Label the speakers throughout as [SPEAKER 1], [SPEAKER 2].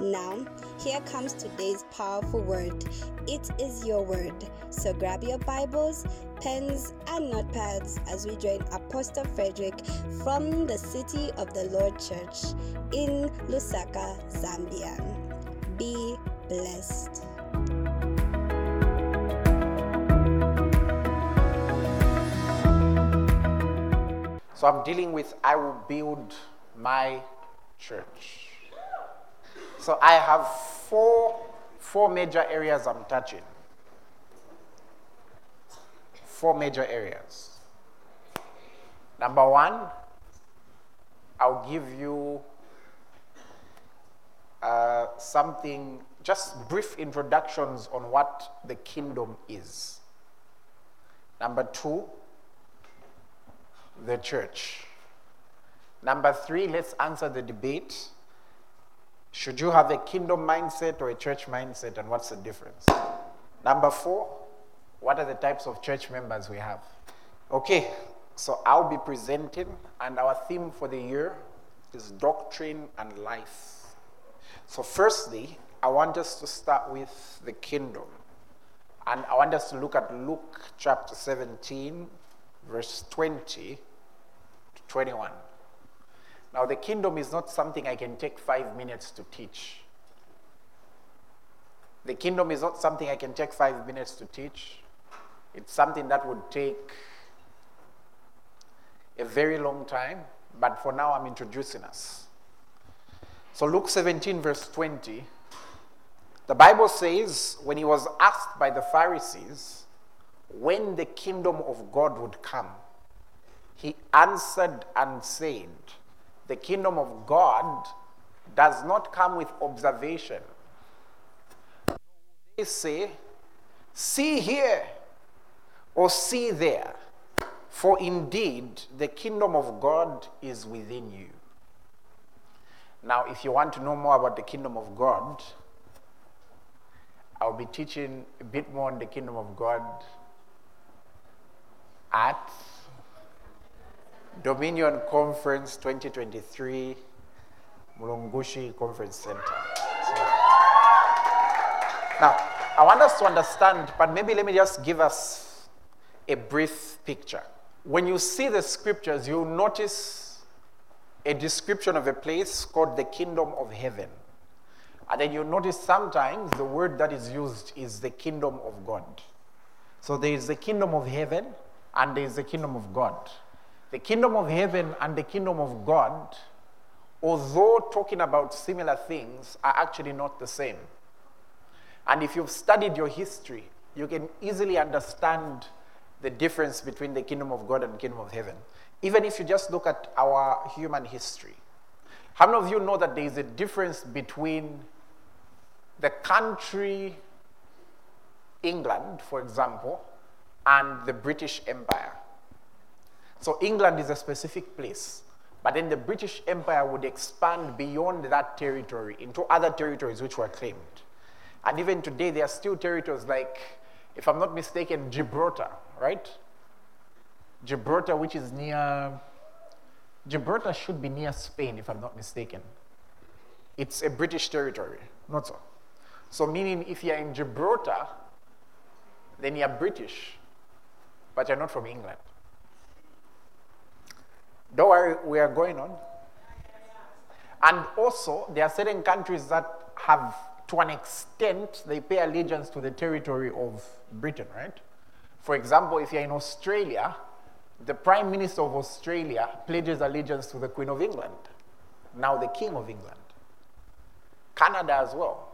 [SPEAKER 1] Now, here comes today's powerful word. It is your word. So grab your Bibles, pens, and notepads as we join Apostle Fredrick from the City of the Lord Church in Lusaka, Zambia. Be blessed.
[SPEAKER 2] So I'm dealing with I will build my church. So I have four, four major areas I'm touching. Four major areas. Number one, I'll give you uh, something, just brief introductions on what the kingdom is. Number two, the church. Number three, let's answer the debate. Should you have a kingdom mindset or a church mindset, and what's the difference? Number four, what are the types of church members we have? Okay, so I'll be presenting, and our theme for the year is doctrine and life. So, firstly, I want us to start with the kingdom. And I want us to look at Luke chapter 17, verse 20 to 21. Now, the kingdom is not something I can take five minutes to teach. The kingdom is not something I can take five minutes to teach. It's something that would take a very long time, but for now, I'm introducing us. So, Luke 17, verse 20, the Bible says, when he was asked by the Pharisees when the kingdom of God would come, he answered and said, The kingdom of God does not come with observation. They say, See here or see there, for indeed the kingdom of God is within you. Now, if you want to know more about the kingdom of God, I'll be teaching a bit more on the kingdom of God at Dominion Conference 2023, Mulungushi Conference Center. So, now, I want us to understand, but maybe let me just give us a brief picture. When you see the scriptures, you'll notice a description of a place called the kingdom of heaven. And then you notice sometimes the word that is used is the kingdom of God. So there is the kingdom of heaven and there is the kingdom of God. The kingdom of heaven and the kingdom of God, although talking about similar things, are actually not the same. And if you've studied your history, you can easily understand the difference between the kingdom of God and the kingdom of heaven. Even if you just look at our human history. How many of you know that there is a difference between the country England, for example, and the British Empire? So England is a specific place, but then the British Empire would expand beyond that territory into other territories which were claimed. And even today, there are still territories like, if I'm not mistaken, Gibraltar, right? Gibraltar, which is near, Gibraltar should be near Spain, if I'm not mistaken. It's a British territory, not so. So, meaning if you're in Gibraltar, then you're British, but you're not from England. Don't worry, we are going on. And also, there are certain countries that have, to an extent, they pay allegiance to the territory of Britain, right? For example, if you're in Australia, the Prime Minister of Australia pledges allegiance to the Queen of England, now the King of England. Canada as well.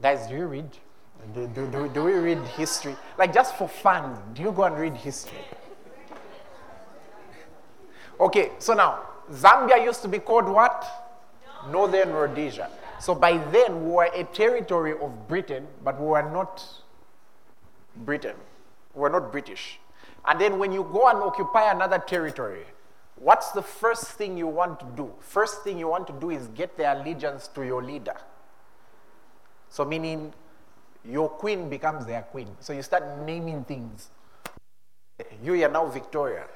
[SPEAKER 2] Guys, do you read? Do, do, do, do we read history? Like just for fun, do you go and read history? Okay, so now, Zambia used to be called what? Northern Rhodesia. So by then, we were a territory of Britain, but we were not Britain. We were not British. And then when you go and occupy another territory, what's the first thing you want to do? First thing you want to do is get the allegiance to your leader. So, meaning your queen becomes their queen. So you start naming things. You are now Victoria.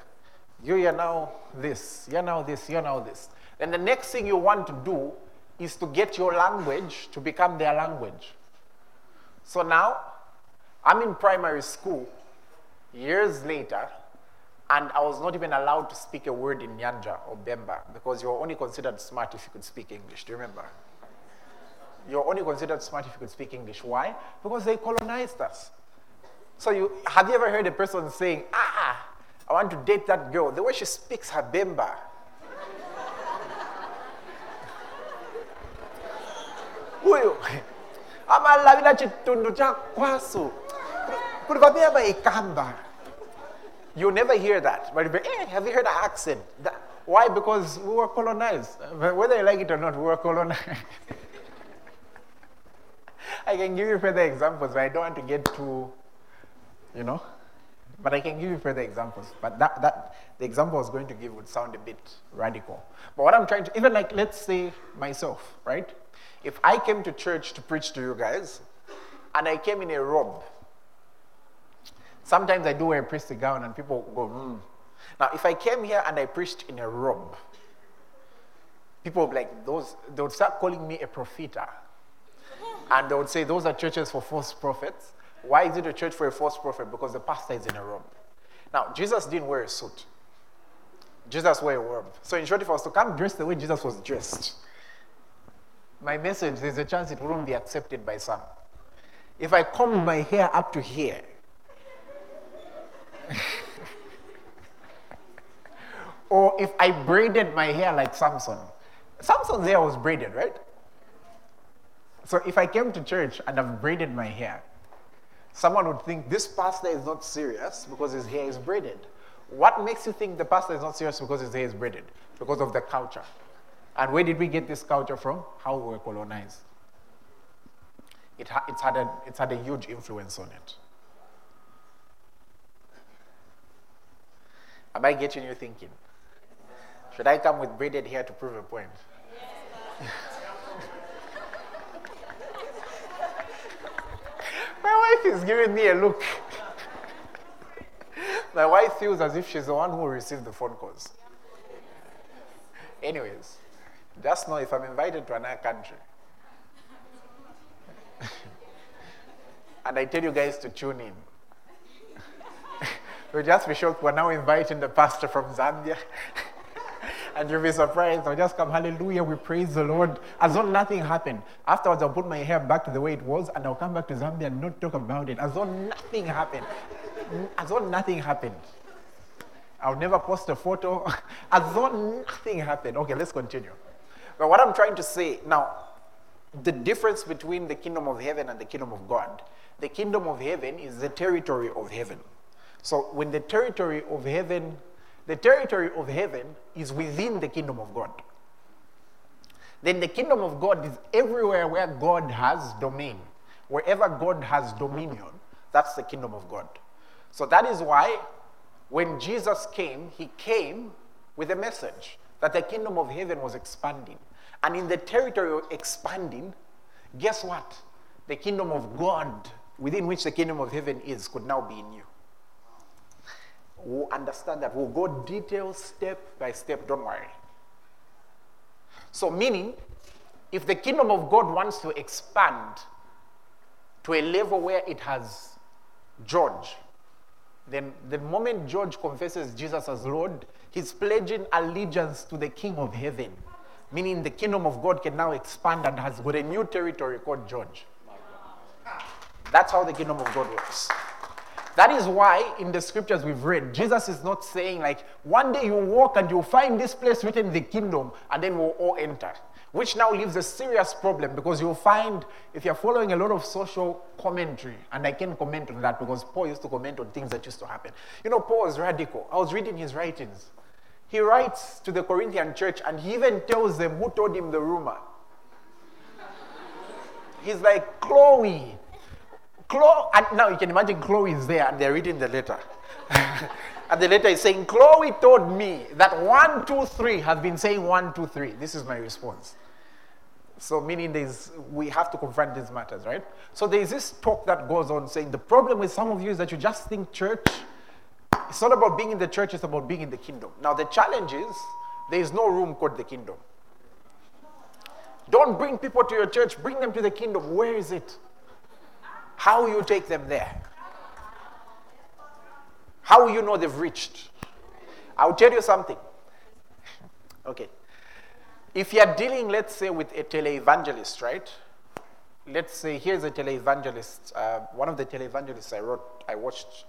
[SPEAKER 2] You are now this. You're now this. You're now this. Then the next thing you want to do is to get your language to become their language. So now, I'm in primary school years later, and I was not even allowed to speak a word in Nyanja or Bemba because you were only considered smart if you could speak English. Do you remember? You're only considered smart if you could speak English. Why? Because they colonized us. So you have you ever heard a person saying, ah, I want to date that girl. The way she speaks her Bemba. huyo amalabila chitundu kwasu. Kulikwambia ikamba. You never hear that. But eh, have you heard the accent? That, why? Because we were colonized. Whether you like it or not we were colonized. I can give you further examples, but I don't want to get too, you know. But I can give you further examples. But that, that the example I was going to give would sound a bit radical. But what I'm trying to, even like, let's say myself, right? If I came to church to preach to you guys, and I came in a robe, sometimes I do wear a priestly gown, and people go, hmm. Now, if I came here and I preached in a robe, people would like, those, they would start calling me a profita. And they would say, those are churches for false prophets. Why is it a church for a false prophet? Because the pastor is in a robe. Now, Jesus didn't wear a suit. Jesus wore a robe. So, in short, if I was to come dressed the way Jesus was dressed, my message, there's a chance it wouldn't be accepted by some. If I comb my hair up to here, or if I braided my hair like Samson, Samson's hair was braided, right? So if I came to church and I've braided my hair, someone would think this pastor is not serious because his hair is braided. What makes you think the pastor is not serious because his hair is braided? Because of the culture. And where did we get this culture from? How we were colonized. It ha- it's, had a, it's had a huge influence on it. Am I getting you thinking? Should I come with braided hair to prove a point? Yes, My wife is giving me a look. My wife feels as if she's the one who received the phone calls. Anyways, just know if I'm invited to another country, and I tell you guys to tune in, you'll just be shocked we're now inviting the pastor from Zambia. and you'll be surprised. I'll just come, hallelujah, we praise the Lord. As though nothing happened. Afterwards, I'll put my hair back to the way it was and I'll come back to Zambia and not talk about it. As though nothing happened. As though nothing happened. I'll never post a photo. As though nothing happened. Okay, let's continue. But what I'm trying to say now, the difference between the kingdom of heaven and the kingdom of God. The kingdom of heaven is the territory of heaven. So when the territory of heaven the territory of heaven is within the kingdom of God. Then the kingdom of God is everywhere where God has domain. Wherever God has dominion, that's the kingdom of God. So that is why when Jesus came, he came with a message that the kingdom of heaven was expanding. And in the territory of expanding, guess what? The kingdom of God, within which the kingdom of heaven is, could now be in you will understand that. We'll go detail step by step, don't worry. So, meaning, if the kingdom of God wants to expand to a level where it has George, then the moment George confesses Jesus as Lord, he's pledging allegiance to the King of heaven, meaning the kingdom of God can now expand and has got a new territory called George. That's how the kingdom of God works. That is why in the scriptures we've read, Jesus is not saying, like, one day you walk and you'll find this place written the kingdom, and then we'll all enter. Which now leaves a serious problem because you'll find, if you're following a lot of social commentary, and I can comment on that because Paul used to comment on things that used to happen. You know, Paul is radical. I was reading his writings. He writes to the Corinthian church, and he even tells them who told him the rumor. He's like, Chloe, Chloe, and now you can imagine Chloe is there and they're reading the letter. and the letter is saying, Chloe told me that one, two, three have been saying one, two, three. This is my response. So, meaning there's, we have to confront these matters, right? So, there's this talk that goes on saying the problem with some of you is that you just think church, it's not about being in the church, it's about being in the kingdom. Now, the challenge is there is no room called the kingdom. Don't bring people to your church, bring them to the kingdom. Where is it? How you take them there? How you know they've reached? I'll tell you something. Okay. If you're dealing, let's say, with a televangelist, right? Let's say here's a televangelist. Uh, one of the televangelists I wrote, I watched,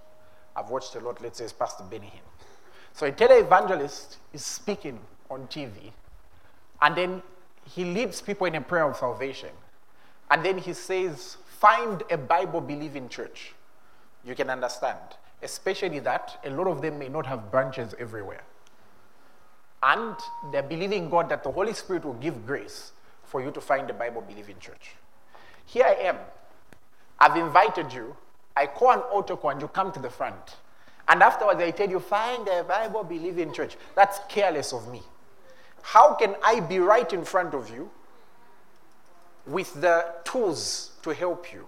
[SPEAKER 2] I've watched a lot. Let's say is Pastor Benny Hinn. So a televangelist is speaking on TV, and then he leads people in a prayer of salvation, and then he says, find a Bible believing church, you can understand. Especially that a lot of them may not have branches everywhere. And they're believing God that the Holy Spirit will give grace for you to find a Bible believing church. Here I am. I've invited you. I call an altar call and you come to the front. And afterwards, I tell you, find a Bible believing church. That's careless of me. How can I be right in front of you with the tools to help you.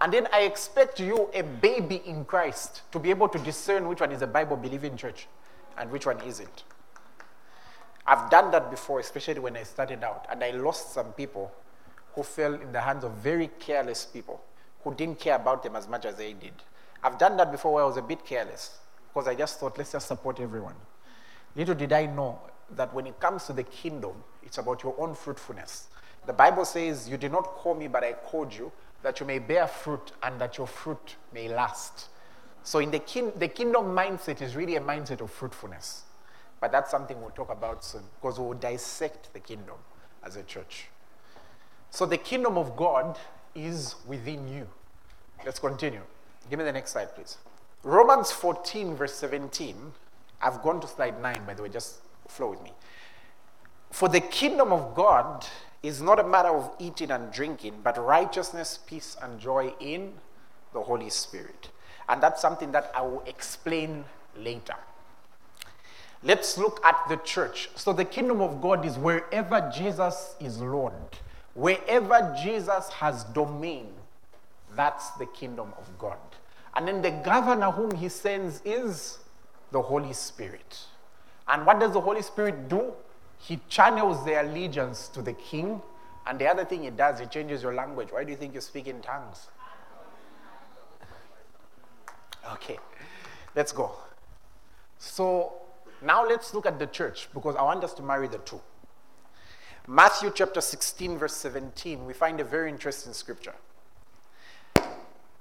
[SPEAKER 2] And then I expect you, a baby in Christ, to be able to discern which one is a Bible believing church and which one isn't. I've done that before, especially when I started out, and I lost some people who fell in the hands of very careless people who didn't care about them as much as they did. I've done that before where I was a bit careless because I just thought, let's just support everyone. Little did I know that when it comes to the kingdom, it's about your own fruitfulness. The Bible says, You did not call me, but I called you, that you may bear fruit and that your fruit may last. So, in the, kin- the kingdom mindset is really a mindset of fruitfulness. But that's something we'll talk about soon because we'll dissect the kingdom as a church. So, the kingdom of God is within you. Let's continue. Give me the next slide, please. Romans 14, verse 17. I've gone to slide 9, by the way, just flow with me. For the kingdom of God is not a matter of eating and drinking, but righteousness, peace, and joy in the Holy Spirit. And that's something that I will explain later. Let's look at the church. So, the kingdom of God is wherever Jesus is Lord, wherever Jesus has domain, that's the kingdom of God. And then the governor whom he sends is the Holy Spirit. And what does the Holy Spirit do? He channels their allegiance to the king. And the other thing he does, he changes your language. Why do you think you speak in tongues? Okay, let's go. So now let's look at the church because I want us to marry the two. Matthew chapter 16, verse 17, we find a very interesting scripture.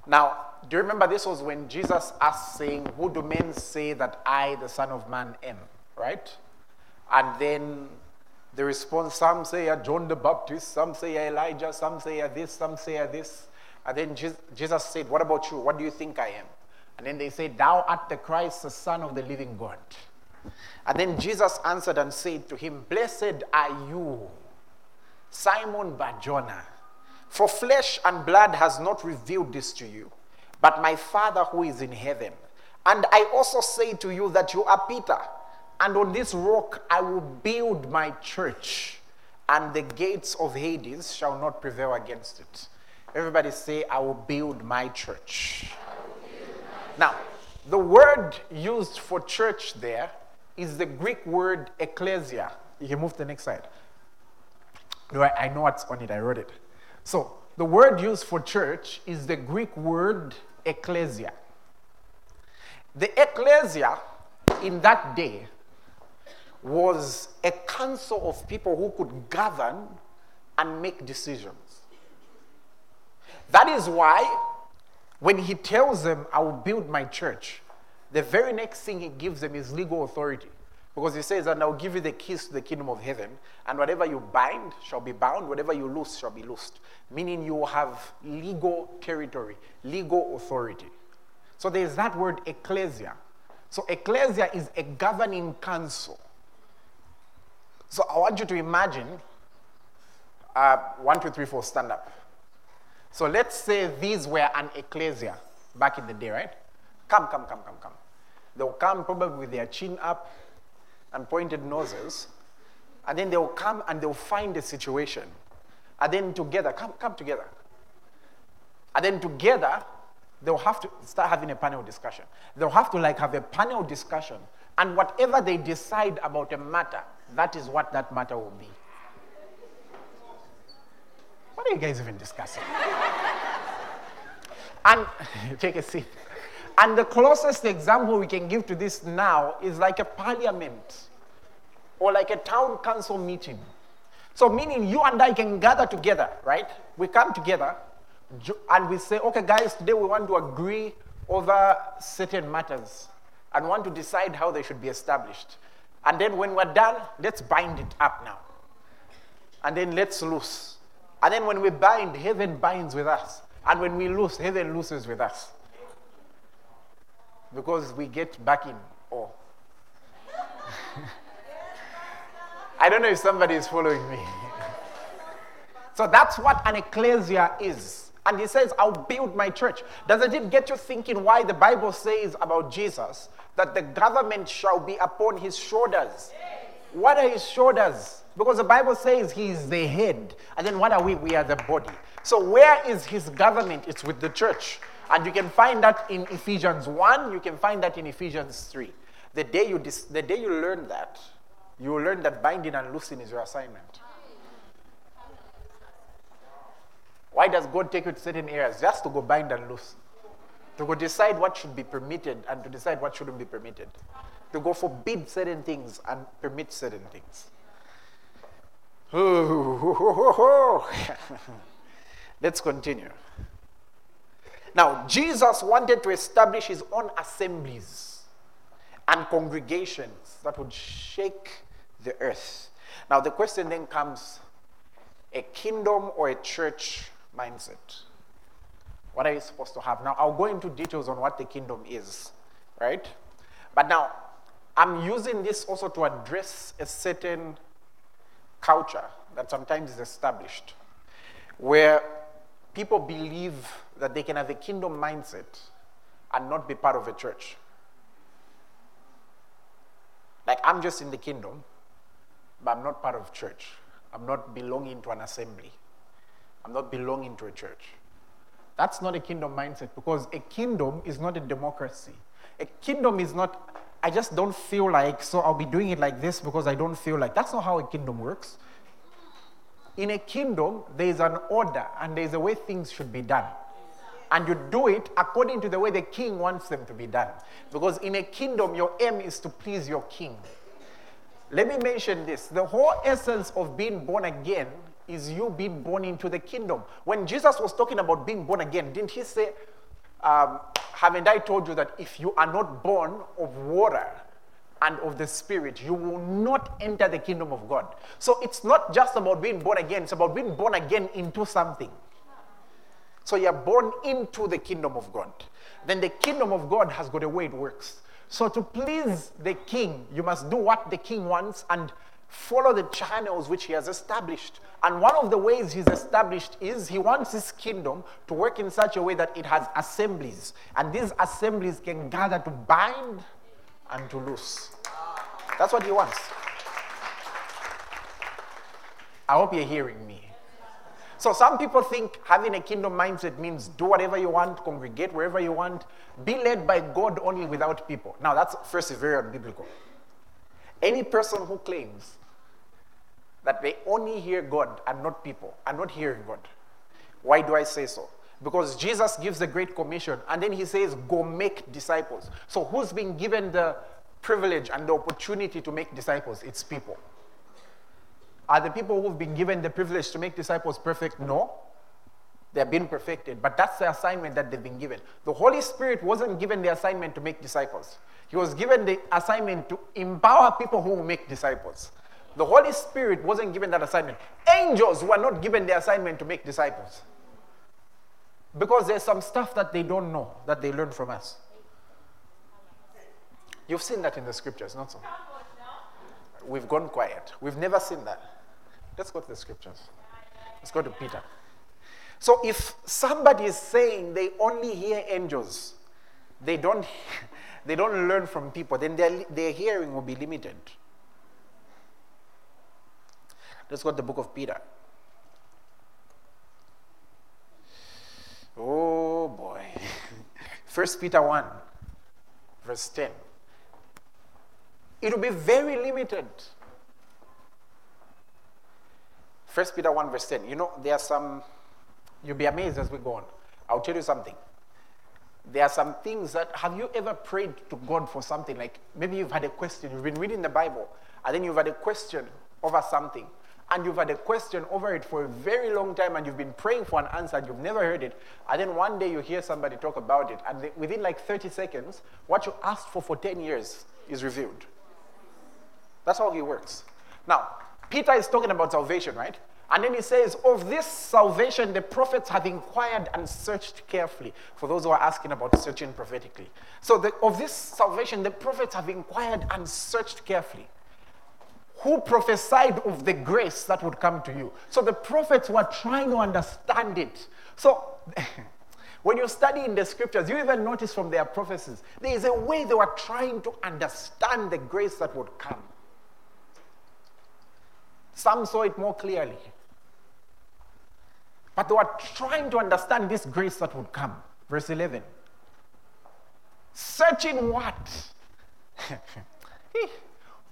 [SPEAKER 2] Now, do you remember this was when Jesus asked, saying, Who do men say that I, the Son of Man, am? Right? And then the response some say John the Baptist, some say Elijah, some say this, some say this. And then Jesus said, What about you? What do you think I am? And then they said, Thou art the Christ, the Son of the living God. And then Jesus answered and said to him, Blessed are you, Simon Barjona, for flesh and blood has not revealed this to you, but my Father who is in heaven. And I also say to you that you are Peter and on this rock I will build my church, and the gates of Hades shall not prevail against it. Everybody say, I will build my church. Now, the word used for church there is the Greek word ecclesia. You can move to the next slide. No, I, I know what's on it, I wrote it. So, the word used for church is the Greek word ecclesia. The ecclesia in that day was a council of people who could govern and make decisions. That is why When he tells them, I will build my church, the very next thing he gives them is legal authority. Because he says, And I'll give you the keys to the kingdom of heaven, and whatever you bind shall be bound, whatever you loose shall be loosed. Meaning you will have legal territory, legal authority. So there's that word ecclesia. So ecclesia is a governing council. So I want you to imagine uh, one, two, three, four, stand up. So let's say these were an ecclesia back in the day, right? Come, come, come, come, come. They'll come probably with their chin up and pointed noses. And then they'll come and they'll find a situation. And then together, come, come together. And then together, they'll have to start having a panel discussion. They'll have to like have a panel discussion. And whatever they decide about a matter, that is what that matter will be. What are you guys even discussing? and take a seat. And the closest example we can give to this now is like a parliament or like a town council meeting. So, meaning you and I can gather together, right? We come together and we say, okay, guys, today we want to agree over certain matters and want to decide how they should be established. And then when we're done, let's bind it up now. And then let's loose. And then when we bind, heaven binds with us. And when we loose, heaven looses with us because we get back in awe. I don't know if somebody is following me. so that's what an ecclesia is. And he says, I'll build my church. Doesn't it get you thinking why the Bible says about Jesus that the government shall be upon his shoulders? What are his shoulders? Because the Bible says he is the head. And then what are we? We are the body. So where is his government? It's with the church. And you can find that in Ephesians 1, you can find that in Ephesians 3. The day you, dis- the day you learn that, you will learn that binding and loosing is your assignment. Why does God take you to certain areas? Just to go bind and loose. To go decide what should be permitted and to decide what shouldn't be permitted. To go forbid certain things and permit certain things. Let's continue. Now, Jesus wanted to establish his own assemblies and congregations that would shake the earth. Now, the question then comes a kingdom or a church mindset? What are you supposed to have? Now, I'll go into details on what the kingdom is, right? But now, I'm using this also to address a certain culture that sometimes is established where people believe that they can have a kingdom mindset and not be part of a church. Like, I'm just in the kingdom, but I'm not part of church. I'm not belonging to an assembly. I'm not belonging to a church. That's not a kingdom mindset because a kingdom is not a democracy. A kingdom is not, I just don't feel like, so I'll be doing it like this because I don't feel like. That's not how a kingdom works. In a kingdom, there is an order and there is a way things should be done. And you do it according to the way the king wants them to be done. Because in a kingdom, your aim is to please your king. Let me mention this the whole essence of being born again is you being born into the kingdom. When Jesus was talking about being born again, didn't he say, um, Haven't I told you that if you are not born of water, and of the Spirit, you will not enter the kingdom of God. So it's not just about being born again, it's about being born again into something. So you're born into the kingdom of God. Then the kingdom of God has got a way it works. So to please the king, you must do what the king wants and follow the channels which he has established. And one of the ways he's established is he wants his kingdom to work in such a way that it has assemblies. And these assemblies can gather to bind and to loose. That's what he wants. I hope you're hearing me. So, some people think having a kingdom mindset means do whatever you want, congregate wherever you want, be led by God only without people. Now, that's first very unbiblical. Any person who claims that they only hear God and not people and not hearing God. Why do I say so? Because Jesus gives the Great Commission and then he says, Go make disciples. So, who's been given the privilege and the opportunity to make disciples? It's people. Are the people who've been given the privilege to make disciples perfect? No. They're being perfected, but that's the assignment that they've been given. The Holy Spirit wasn't given the assignment to make disciples, He was given the assignment to empower people who will make disciples. The Holy Spirit wasn't given that assignment. Angels were not given the assignment to make disciples. Because there's some stuff that they don't know that they learn from us. You've seen that in the scriptures, not so? We've gone quiet. We've never seen that. Let's go to the scriptures. Let's go to Peter. So if somebody is saying they only hear angels, they don't, they don't learn from people, then their, their hearing will be limited. Let's go to the book of Peter. Oh boy. First Peter 1, verse 10. It will be very limited. First Peter 1, verse 10. You know, there are some, you'll be amazed as we go on. I'll tell you something. There are some things that, have you ever prayed to God for something? Like maybe you've had a question, you've been reading the Bible, and then you've had a question over something, and you've had a question over it for a very long time, and you've been praying for an answer, and you've never heard it, and then one day you hear somebody talk about it, and within like 30 seconds, what you asked for for 10 years is revealed. That's how he works. Now, Peter is talking about salvation, right? And then he says, Of this salvation, the prophets have inquired and searched carefully. For those who are asking about searching prophetically. So, the, of this salvation, the prophets have inquired and searched carefully. Who prophesied of the grace that would come to you? So, the prophets were trying to understand it. So, when you study in the scriptures, you even notice from their prophecies, there is a way they were trying to understand the grace that would come. Some saw it more clearly. But they were trying to understand this grace that would come. Verse 11. Searching what?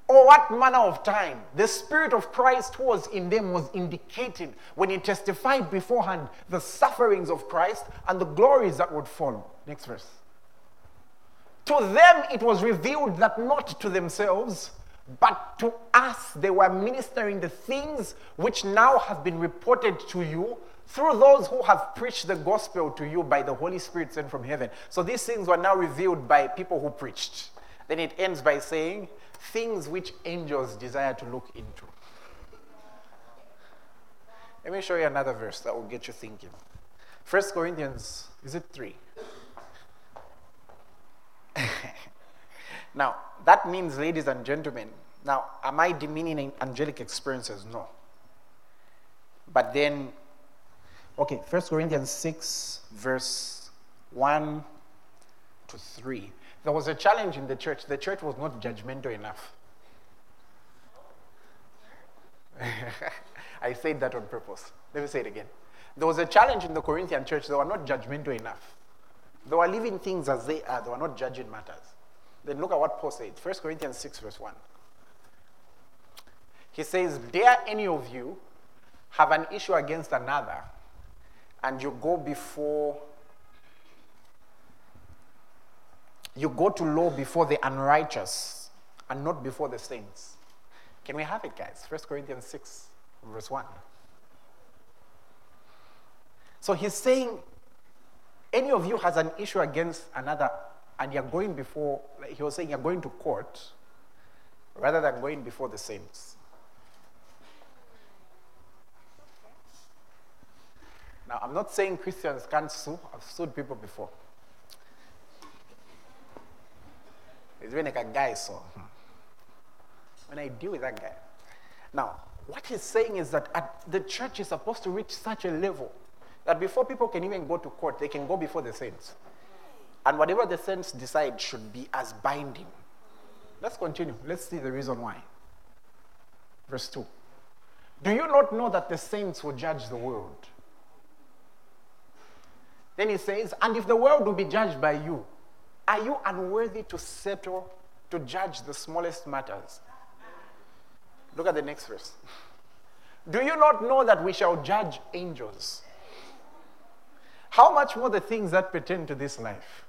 [SPEAKER 2] or what manner of time the Spirit of Christ was in them was indicated when he testified beforehand the sufferings of Christ and the glories that would follow. Next verse. To them it was revealed that not to themselves, but to us they were ministering the things which now have been reported to you through those who have preached the gospel to you by the Holy Spirit sent from heaven. So these things were now revealed by people who preached. Then it ends by saying, things which angels desire to look into. Let me show you another verse that will get you thinking. First Corinthians, is it three? now, that means, ladies and gentlemen, now, am I demeaning angelic experiences? No. But then, okay, First Corinthians 6, verse 1 to 3. There was a challenge in the church. The church was not judgmental enough. I said that on purpose. Let me say it again. There was a challenge in the Corinthian church. They were not judgmental enough. They were living things as they are, they were not judging matters. Then look at what Paul said 1 Corinthians 6, verse 1. He says, Dare any of you have an issue against another, and you go before You go to law before the unrighteous and not before the saints. Can we have it, guys? 1 Corinthians 6, verse 1. So he's saying, any of you has an issue against another, and you're going before, he was saying, you're going to court rather than going before the saints. Now, I'm not saying Christians can't sue. I've sued people before. It's been like a guy, so when I deal with that guy. Now, what he's saying is that the church is supposed to reach such a level that before people can even go to court, they can go before the saints. And whatever the saints decide should be as binding. Let's continue. Let's see the reason why. Verse 2. Do you not know that the saints will judge the world? Then he says, And if the world will be judged by you, are you unworthy to settle, to judge the smallest matters? Look at the next verse. Do you not know that we shall judge angels? How much more the things that pertain to this life?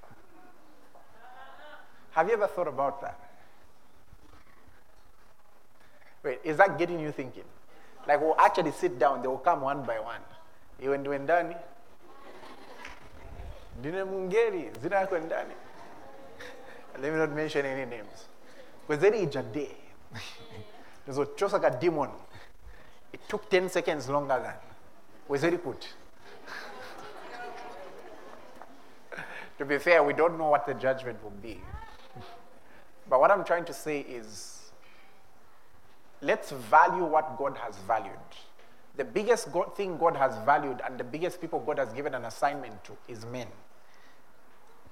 [SPEAKER 2] Have you ever thought about that? Wait, is that getting you thinking? Like we'll actually sit down, they will come one by one. You when done, ndine mungeri zina yako ndani let me not mention any names. Kwezeri ijade ndizochosa ka demon. It took 10 seconds longer than was wezeri kuti to be fair we don't know what the judgment will be. But what i'm trying to say is let's value what god has valued. The biggest God, thing God has valued and the biggest people God has given an assignment to is men.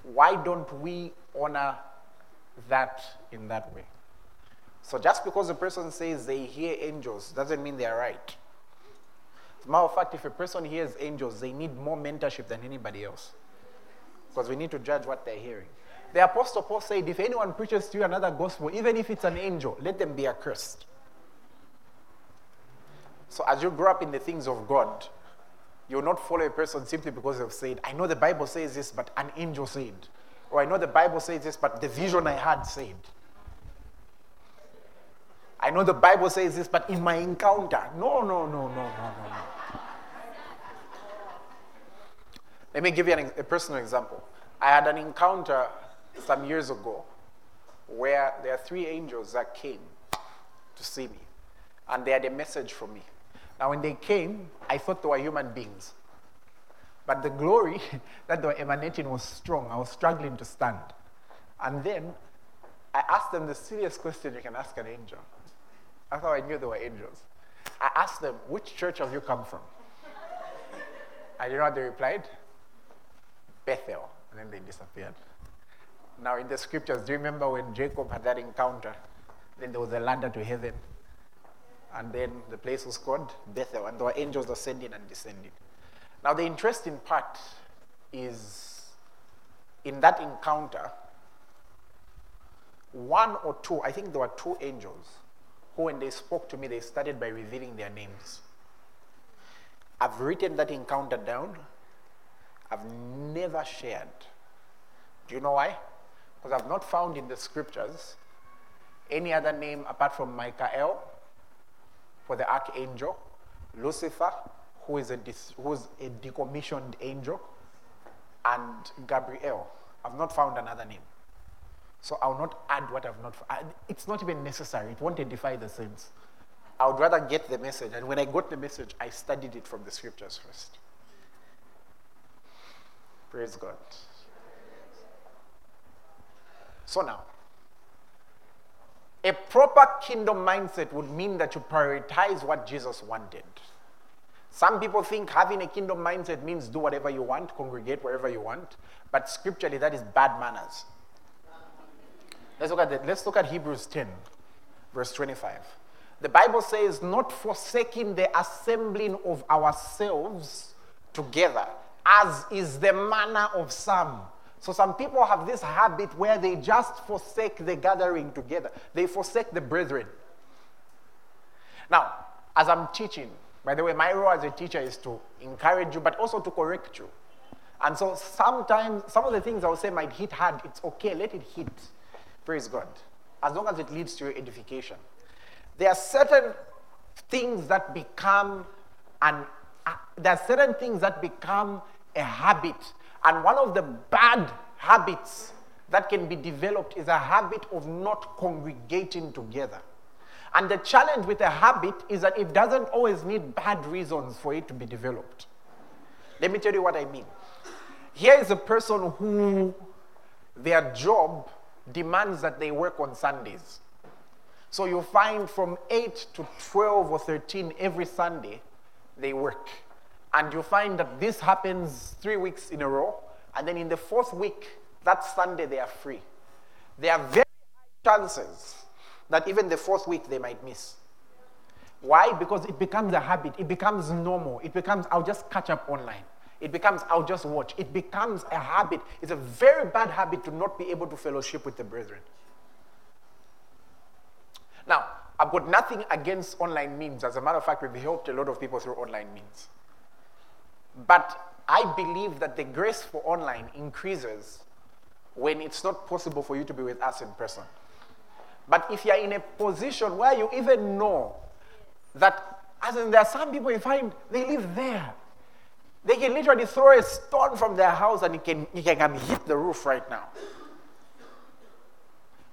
[SPEAKER 2] Why don't we honor that in that way? So just because a person says they hear angels doesn't mean they are right. As a matter of fact, if a person hears angels, they need more mentorship than anybody else. Because we need to judge what they're hearing. The Apostle Paul said, if anyone preaches to you another gospel, even if it's an angel, let them be accursed. So as you grow up in the things of God, you'll not follow a person simply because they've said, I know the Bible says this, but an angel said. Or I know the Bible says this, but the vision I had said. I know the Bible says this, but in my encounter. No, no, no, no, no, no, no. Let me give you an, a personal example. I had an encounter some years ago where there are three angels that came to see me, and they had a message for me. Now, when they came, I thought they were human beings. But the glory that they were emanating was strong. I was struggling to stand. And then I asked them the serious question you can ask an angel. I thought I knew they were angels. I asked them, Which church have you come from? And you know what they replied? Bethel. And then they disappeared. Now, in the scriptures, do you remember when Jacob had that encounter? Then there was a ladder to heaven and then the place was called Bethel, and there were angels ascending and descending. Now, the interesting part is in that encounter, one or two, I think there were two angels, who, when they spoke to me, they started by revealing their names. I've written that encounter down. I've never shared. Do you know why? Because I've not found in the scriptures any other name apart from Michael for the archangel, Lucifer, who is a, who is a decommissioned angel, and Gabriel. I've not found another name. So I'll not add what I've not found. It's not even necessary. It won't edify the saints. I would rather get the message. And when I got the message, I studied it from the scriptures first. Praise God. So now, a proper kingdom mindset would mean that you prioritize what Jesus wanted. Some people think having a kingdom mindset means do whatever you want, congregate wherever you want, but scripturally that is bad manners. Let's look at that. Let's look at Hebrews 10, verse 25. The Bible says, not forsaking the assembling of ourselves together, as is the manner of some so some people have this habit where they just forsake the gathering together. They forsake the brethren. Now, as I'm teaching, by the way, my role as a teacher is to encourage you, but also to correct you. And so sometimes some of the things I will say might hit hard. It's okay, let it hit. Praise God. As long as it leads to your edification. There are certain things that become an uh, there are certain things that become a habit and one of the bad habits that can be developed is a habit of not congregating together. And the challenge with a habit is that it doesn't always need bad reasons for it to be developed. Let me tell you what I mean. Here is a person who their job demands that they work on Sundays. So you find from 8 to 12 or 13 every Sunday, they work. And you find that this happens three weeks in a row. And then in the fourth week, that Sunday, they are free. There are very high chances that even the fourth week they might miss. Why? Because it becomes a habit. It becomes normal. It becomes, I'll just catch up online. It becomes, I'll just watch. It becomes a habit. It's a very bad habit to not be able to fellowship with the brethren. Now, I've got nothing against online means. As a matter of fact, we've helped a lot of people through online means. But I believe that the grace for online increases when it's not possible for you to be with us in person. But if you're in a position where you even know that, as in there are some people you find they live there, they can literally throw a stone from their house and it can, it can um, hit the roof right now.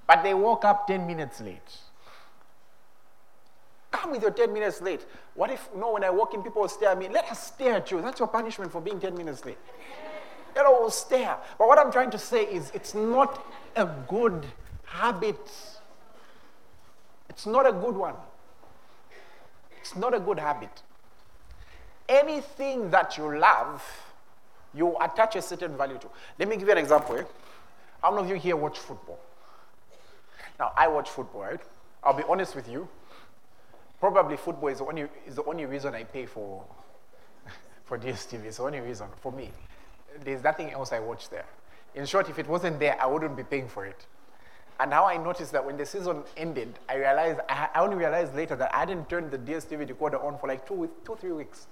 [SPEAKER 2] But they woke up 10 minutes late. Come with your 10 minutes late. What if, no, when I walk in, people will stare at me? Let us stare at you. That's your punishment for being 10 minutes late. They will stare. But what I'm trying to say is it's not a good habit. It's not a good one. It's not a good habit. Anything that you love, you attach a certain value to. Let me give you an example. Eh? How many of you here watch football? Now, I watch football, right? I'll be honest with you. Probably football is the only, is the only reason I pay for, for DSTV. It's the only reason for me. There's nothing else I watch there. In short, if it wasn't there, I wouldn't be paying for it. And how I noticed that when the season ended, I realized, I only realized later that I hadn't turned the DSTV decoder on for like two, two three weeks.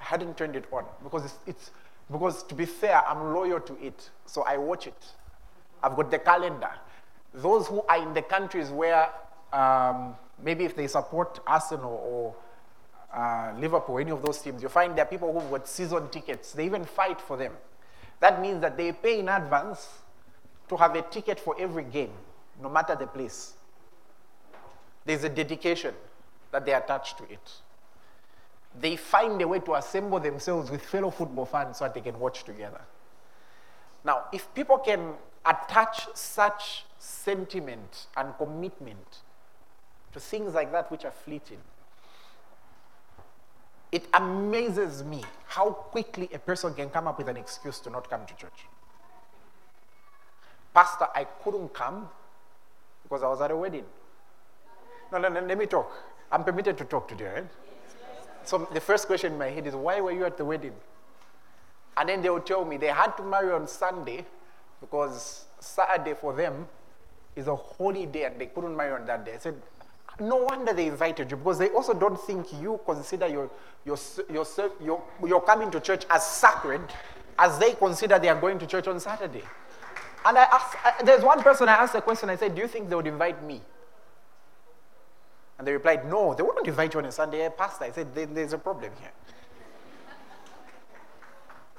[SPEAKER 2] I hadn't turned it on because it's, it's, because to be fair, I'm loyal to it. So I watch it. I've got the calendar. Those who are in the countries where um, maybe if they support Arsenal or uh, Liverpool, any of those teams, you find there are people who've got season tickets. They even fight for them. That means that they pay in advance to have a ticket for every game, no matter the place. There's a dedication that they attach to it. They find a way to assemble themselves with fellow football fans so that they can watch together. Now, if people can attach such sentiment and commitment to things like that which are fleeting, it amazes me how quickly a person can come up with an excuse to not come to church. Pastor, I couldn't come because I was at a wedding. No, no, no, let me talk. I'm permitted to talk today, right? So the first question in my head is, why were you at the wedding? And then they would tell me they had to marry on Sunday because Saturday for them is a holy day and they couldn't marry on that day. I said, no wonder they invited you because they also don't think you consider your, your, your, your, your coming to church as sacred as they consider they are going to church on Saturday. And I asked, I, there's one person I asked a question, I said, Do you think they would invite me? And they replied, No, they wouldn't invite you on a Sunday. Eh, pastor, I said, then there's a problem here.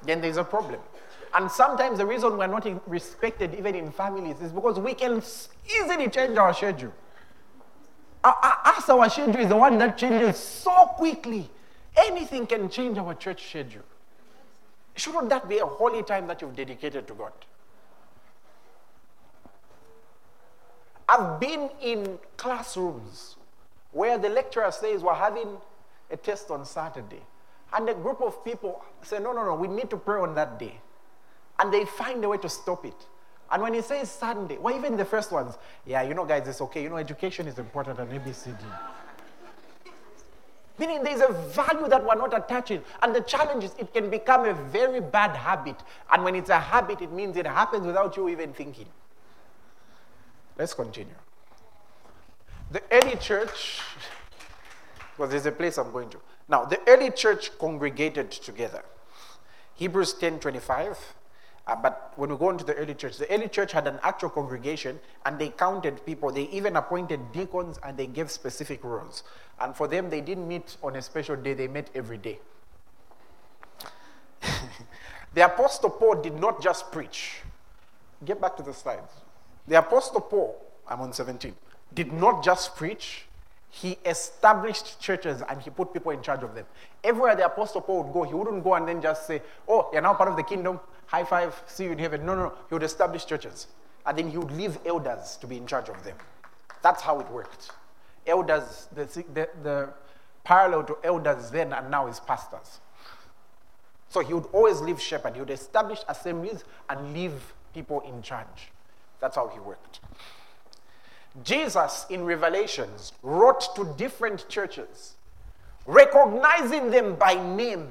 [SPEAKER 2] then there's a problem. And sometimes the reason we're not respected even in families is because we can easily change our schedule. As our schedule is the one that changes so quickly, anything can change our church schedule. Shouldn't that be a holy time that you've dedicated to God? I've been in classrooms where the lecturer says we're having a test on Saturday. And a group of people say, no, no, no, we need to pray on that day. And they find a way to stop it. And when he says Sunday, well, even the first ones, yeah, you know, guys, it's okay. You know, education is important and ABCD. Meaning there's a value that we're not attaching. And the challenge is it can become a very bad habit. And when it's a habit, it means it happens without you even thinking. Let's continue. The early church, because there's a place I'm going to. Now, the early church congregated together. Hebrews 10 25. Uh, but when we go into the early church, the early church had an actual congregation and they counted people. They even appointed deacons and they gave specific roles. And for them, they didn't meet on a special day, they met every day. the Apostle Paul did not just preach. Get back to the slides. The Apostle Paul, I'm on 17, did not just preach, he established churches and he put people in charge of them. Everywhere the Apostle Paul would go, he wouldn't go and then just say, Oh, you're now part of the kingdom, high five, see you in heaven. No, no, no. He would establish churches and then he would leave elders to be in charge of them. That's how it worked. Elders, the, the, the parallel to elders then and now is pastors. So he would always leave shepherd. He would establish assemblies and leave people in charge. That's how he worked. Jesus in Revelations wrote to different churches, recognizing them by name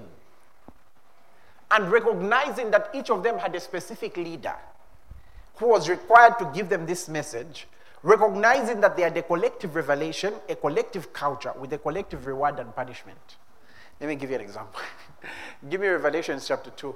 [SPEAKER 2] and recognizing that each of them had a specific leader who was required to give them this message, recognizing that they had a collective revelation, a collective culture with a collective reward and punishment. Let me give you an example. give me Revelation chapter 2,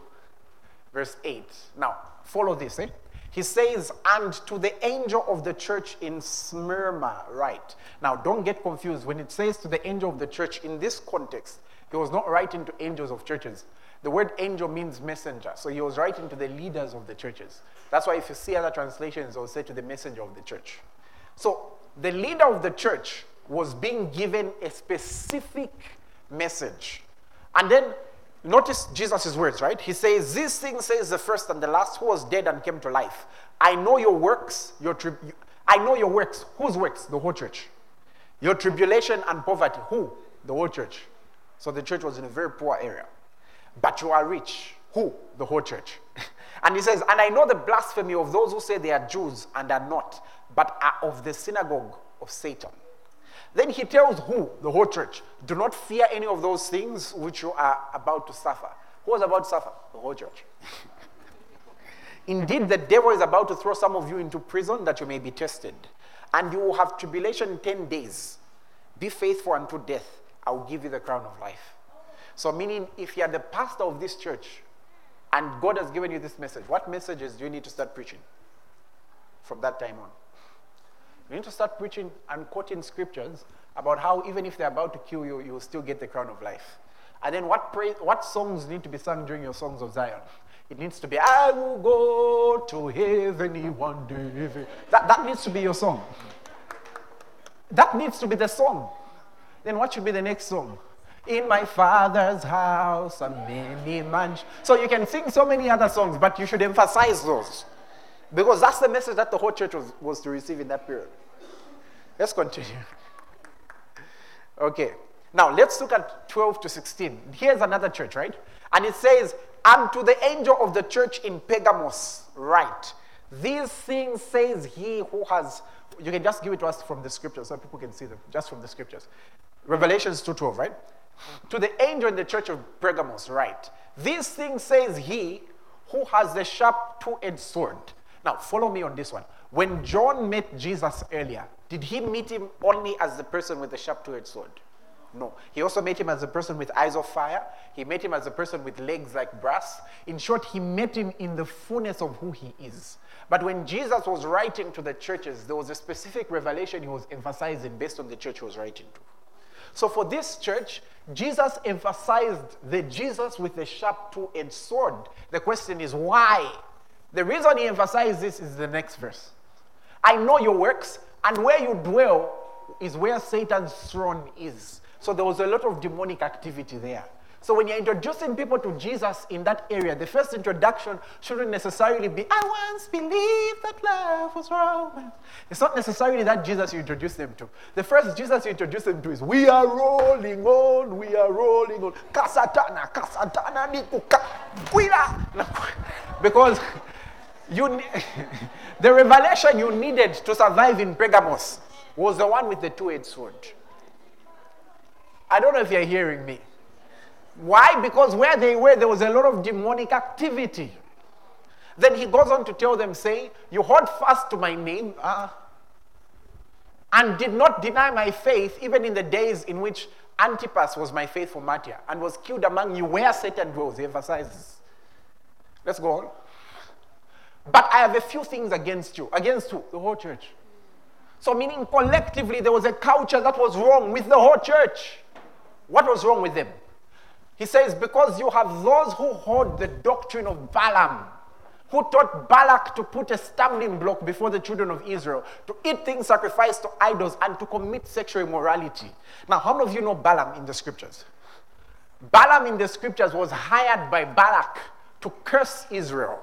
[SPEAKER 2] verse 8. Now, follow this, eh? He says, and to the angel of the church in Smyrna, right? Now, don't get confused. When it says to the angel of the church in this context, He was not writing to angels of churches. The word angel means messenger. So he was writing to the leaders of the churches. That's why if you see other translations, they'll say to the messenger of the church. So the leader of the church was being given a specific message. And then notice Jesus' words, right? He says, This thing says the first and the last who was dead and came to life. I know your works, your tri- I know your works. Whose works? The whole church. Your tribulation and poverty. Who? The whole church. So the church was in a very poor area. But you are rich. Who? The whole church. and he says, And I know the blasphemy of those who say they are Jews and are not, but are of the synagogue of Satan. Then he tells who? The whole church. Do not fear any of those things which you are about to suffer. Who is about to suffer? The whole church. Indeed, the devil is about to throw some of you into prison that you may be tested. And you will have tribulation 10 days. Be faithful unto death. I will give you the crown of life. So, meaning, if you are the pastor of this church and God has given you this message, what messages do you need to start preaching from that time on? You need to start preaching and quoting scriptures about how even if they're about to kill you, you will still get the crown of life. And then what, pray, what songs need to be sung during your songs of Zion? It needs to be, I will go to heaven one day. That, that needs to be your song. That needs to be the song. Then what should be the next song? In my father's house are many mansions. So you can sing so many other songs, but you should emphasize those. Because that's the message that the whole church was, was to receive in that period. Let's continue. Okay. Now let's look at 12 to 16. Here's another church, right? And it says, And to the angel of the church in Pergamos, write, These things says he who has you can just give it to us from the scriptures so people can see them, just from the scriptures. Revelations 2:12, right? To the angel in the church of Pergamos, write, These things says he who has the sharp two-edged sword. Now, follow me on this one. When John met Jesus earlier, did he meet him only as the person with the sharp two edged sword? No. He also met him as a person with eyes of fire. He met him as a person with legs like brass. In short, he met him in the fullness of who he is. But when Jesus was writing to the churches, there was a specific revelation he was emphasizing based on the church he was writing to. So for this church, Jesus emphasized the Jesus with the sharp two edged sword. The question is why? The reason he emphasized this is the next verse. I know your works, and where you dwell is where Satan's throne is. So there was a lot of demonic activity there. So when you're introducing people to Jesus in that area, the first introduction shouldn't necessarily be, I once believed that love was wrong. It's not necessarily that Jesus you introduce them to. The first Jesus you introduce them to is, we are rolling on, we are rolling on. Kasatana, kasatana, nikuka, Because you, the revelation you needed to survive in Pergamos was the one with the two-edged sword. I don't know if you're hearing me. Why? Because where they were, there was a lot of demonic activity. Then he goes on to tell them, saying, You hold fast to my name uh, and did not deny my faith, even in the days in which Antipas was my faithful martyr and was killed among you where Satan dwells. He emphasizes. Let's go on. But I have a few things against you. Against who? The whole church. So, meaning collectively, there was a culture that was wrong with the whole church. What was wrong with them? He says, Because you have those who hold the doctrine of Balaam, who taught Balak to put a stumbling block before the children of Israel, to eat things sacrificed to idols, and to commit sexual immorality. Now, how many of you know Balaam in the scriptures? Balaam in the scriptures was hired by Balak to curse Israel.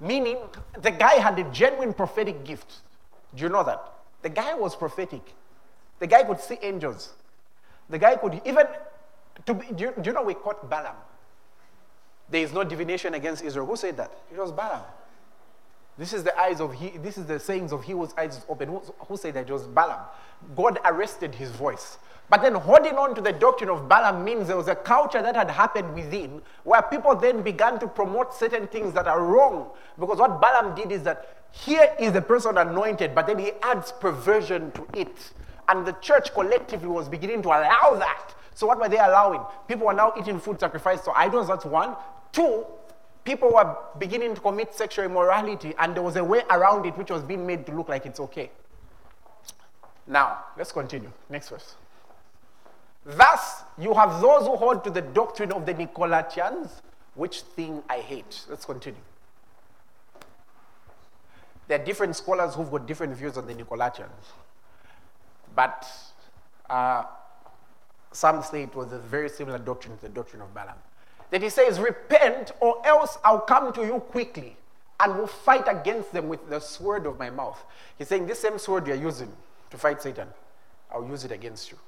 [SPEAKER 2] Meaning, the guy had a genuine prophetic gift. Do you know that? The guy was prophetic. The guy could see angels. The guy could even, to be, do, you, do you know we caught Balaam? There is no divination against Israel. Who said that? It was Balaam. This is the eyes of he, this is the sayings of he whose eyes open. Who, who said that? It was Balaam. God arrested his voice. But then holding on to the doctrine of Balaam means there was a culture that had happened within where people then began to promote certain things that are wrong. Because what Balaam did is that here is the person anointed, but then he adds perversion to it. And the church collectively was beginning to allow that. So what were they allowing? People were now eating food sacrificed to idols, that's one. Two, people were beginning to commit sexual immorality, and there was a way around it which was being made to look like it's okay. Now, let's continue. Next verse. Thus, you have those who hold to the doctrine of the Nicolaitans, which thing I hate. Let's continue. There are different scholars who've got different views on the Nicolaitans. But uh, some say it was a very similar doctrine to the doctrine of Balaam. That he says, Repent, or else I'll come to you quickly and will fight against them with the sword of my mouth. He's saying, This same sword you're using to fight Satan, I'll use it against you.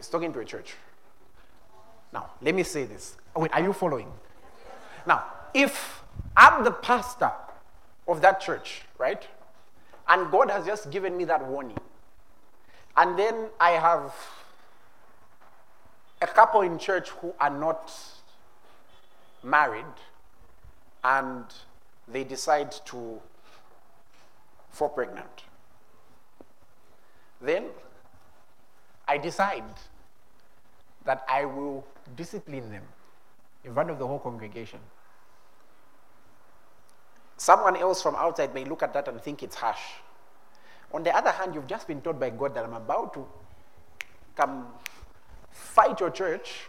[SPEAKER 2] He's talking to a church. Now, let me say this. Wait, are you following? Now, if I'm the pastor of that church, right? And God has just given me that warning. And then I have a couple in church who are not married and they decide to fall pregnant. Then I decide that I will discipline them in front of the whole congregation. Someone else from outside may look at that and think it's harsh. On the other hand, you've just been told by God that I'm about to come fight your church,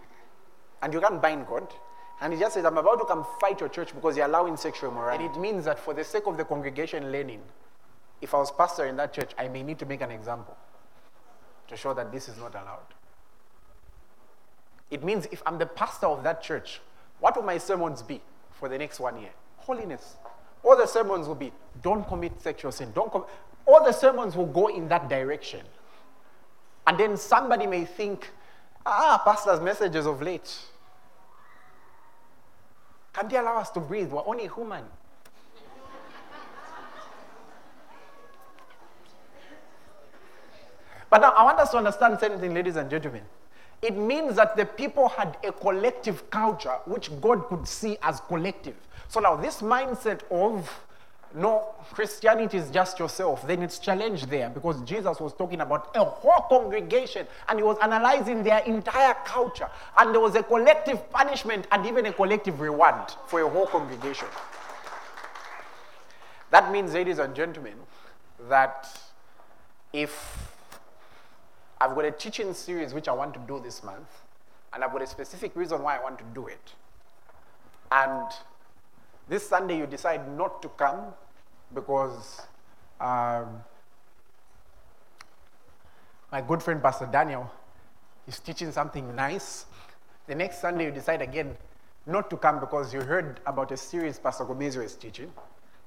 [SPEAKER 2] and you can't bind God. And he just says, I'm about to come fight your church because you're allowing sexual morality. And it means that for the sake of the congregation learning, if I was pastor in that church, I may need to make an example to show that this is not allowed. It means if I'm the pastor of that church, what will my sermons be for the next one year? Holiness. All the sermons will be don't commit sexual sin. Don't com-. All the sermons will go in that direction. And then somebody may think, ah, pastor's messages of late. Can they allow us to breathe? We're only human. But now I want us to understand something, ladies and gentlemen. It means that the people had a collective culture which God could see as collective. So now, this mindset of no, Christianity is just yourself, then it's challenged there because Jesus was talking about a whole congregation and he was analyzing their entire culture. And there was a collective punishment and even a collective reward for a whole congregation. That means, ladies and gentlemen, that if I've got a teaching series which I want to do this month, and I've got a specific reason why I want to do it, and this Sunday you decide not to come because um, my good friend Pastor Daniel is teaching something nice. The next Sunday you decide again not to come because you heard about a series Pastor Gomezio is teaching.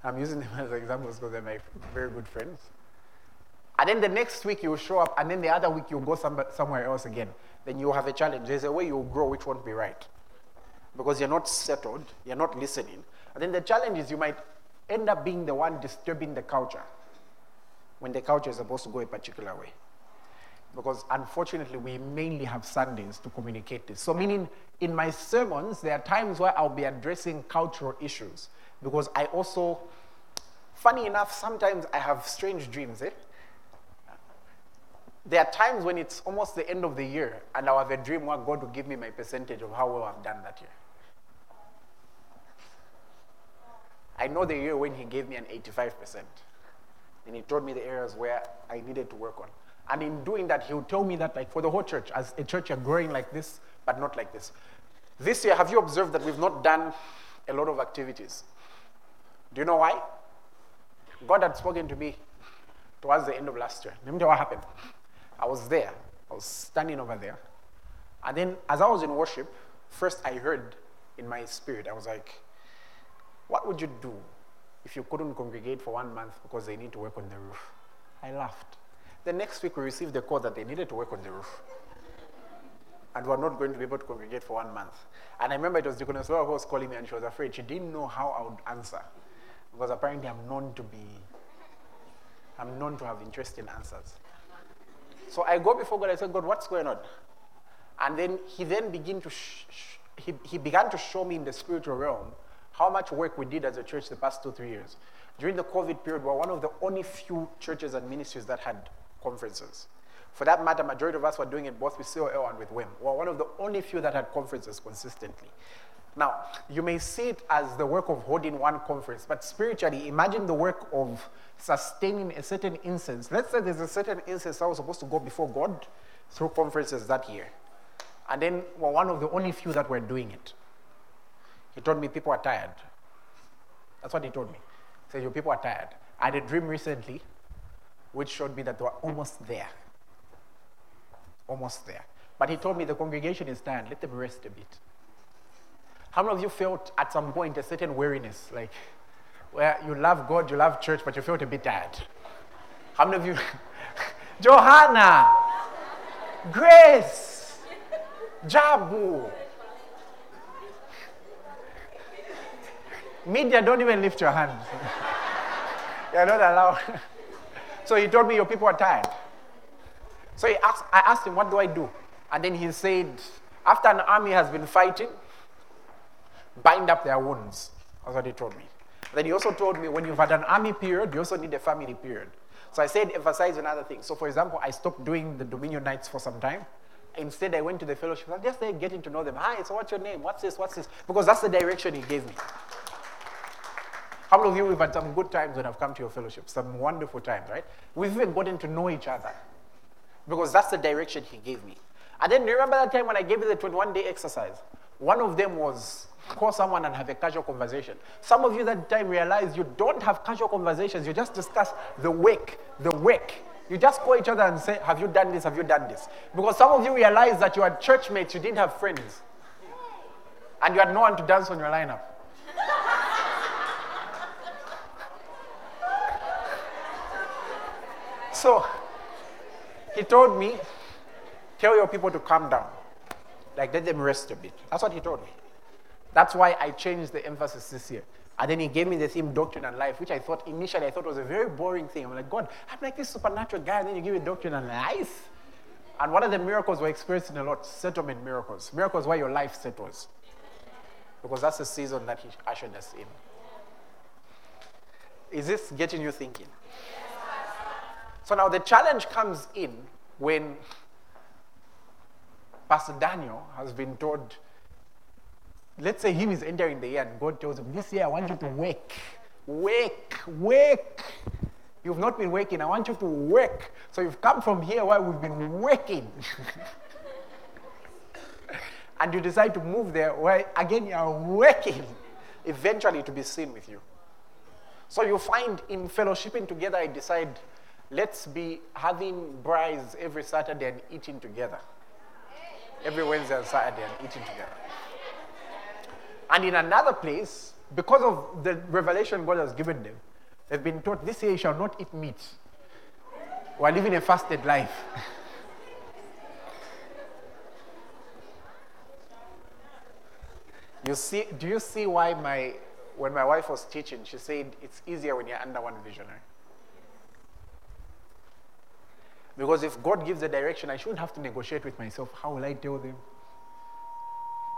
[SPEAKER 2] I'm using them as examples because they're my very good friends. And then the next week you'll show up, and then the other week you'll go some, somewhere else again. Then you'll have a challenge. There's a way you'll grow which won't be right. Because you're not settled, you're not listening. And then the challenge is you might end up being the one disturbing the culture when the culture is supposed to go a particular way. Because unfortunately, we mainly have Sundays to communicate this. So, meaning in my sermons, there are times where I'll be addressing cultural issues. Because I also, funny enough, sometimes I have strange dreams. Eh? There are times when it's almost the end of the year, and I'll have a dream where God will give me my percentage of how well I've done that year. I know the year when he gave me an 85%. And he told me the areas where I needed to work on. And in doing that, he would tell me that, like, for the whole church, as a church, you're growing like this, but not like this. This year, have you observed that we've not done a lot of activities? Do you know why? God had spoken to me towards the end of last year. Let me tell you what happened. I was there, I was standing over there. And then, as I was in worship, first I heard in my spirit, I was like, what would you do if you couldn't congregate for one month because they need to work on the roof? I laughed. The next week, we received the call that they needed to work on the roof. And we are not going to be able to congregate for one month. And I remember it was Deaconess who was calling me and she was afraid. She didn't know how I would answer. Because apparently I'm known to be, I'm known to have interesting answers. So I go before God, I say, God, what's going on? And then he then began to, he, he began to show me in the spiritual realm how much work we did as a church the past two, three years. During the COVID period, we were one of the only few churches and ministries that had conferences. For that matter, majority of us were doing it both with COL and with WIM. We were one of the only few that had conferences consistently. Now, you may see it as the work of holding one conference, but spiritually, imagine the work of sustaining a certain incense. Let's say there's a certain incense that was supposed to go before God through conferences that year. And then we're one of the only few that were doing it. He told me people are tired. That's what he told me. He said, Your people are tired. I had a dream recently which showed me that they were almost there. Almost there. But he told me the congregation is tired. Let them rest a bit. How many of you felt at some point a certain weariness? Like, where you love God, you love church, but you felt a bit tired? How many of you? Johanna, Grace, Jabu. Media, don't even lift your hands. You're not allowed. so he told me, Your people are tired. So asked, I asked him, What do I do? And then he said, After an army has been fighting, bind up their wounds. That's what he told me. Then he also told me, When you've had an army period, you also need a family period. So I said, emphasize another thing. So, for example, I stopped doing the Dominion nights for some time. Instead, I went to the fellowship. I just there getting to know them. Hi, so what's your name? What's this? What's this? Because that's the direction he gave me. How many of you have had some good times when I've come to your fellowship? Some wonderful times, right? We've even gotten to know each other. Because that's the direction he gave me. And then remember that time when I gave you the 21 day exercise? One of them was call someone and have a casual conversation. Some of you that time realize you don't have casual conversations, you just discuss the work, the work. You just call each other and say, Have you done this? Have you done this? Because some of you realize that you had churchmates, you didn't have friends. And you had no one to dance on your lineup. so he told me, Tell your people to calm down. Like, let them rest a bit. That's what he told me. That's why I changed the emphasis this year. And then he gave me the theme doctrine and life, which I thought initially I thought was a very boring thing. I'm like, God, I'm like this supernatural guy, and then you give me doctrine and life. And one of the miracles we're experiencing a lot, settlement miracles. Miracles where your life settles. Because that's the season that he ushered us in. Is this getting you thinking? So now the challenge comes in when Pastor Daniel has been told let's say him is entering the year and God tells him, This year I want you to work. Work, work. You've not been working. I want you to work. So you've come from here where we've been working. and you decide to move there where again you are working eventually to be seen with you. So you find in fellowshipping together, I decide, let's be having braais every Saturday and eating together. Every Wednesday and Saturday and eating together. And in another place, because of the revelation God has given them, they've been taught this year you shall not eat meat. We're living a fasted life. you see, do you see why my when my wife was teaching, she said it's easier when you're under one visionary. Because if God gives the direction, I shouldn't have to negotiate with myself. How will I tell them?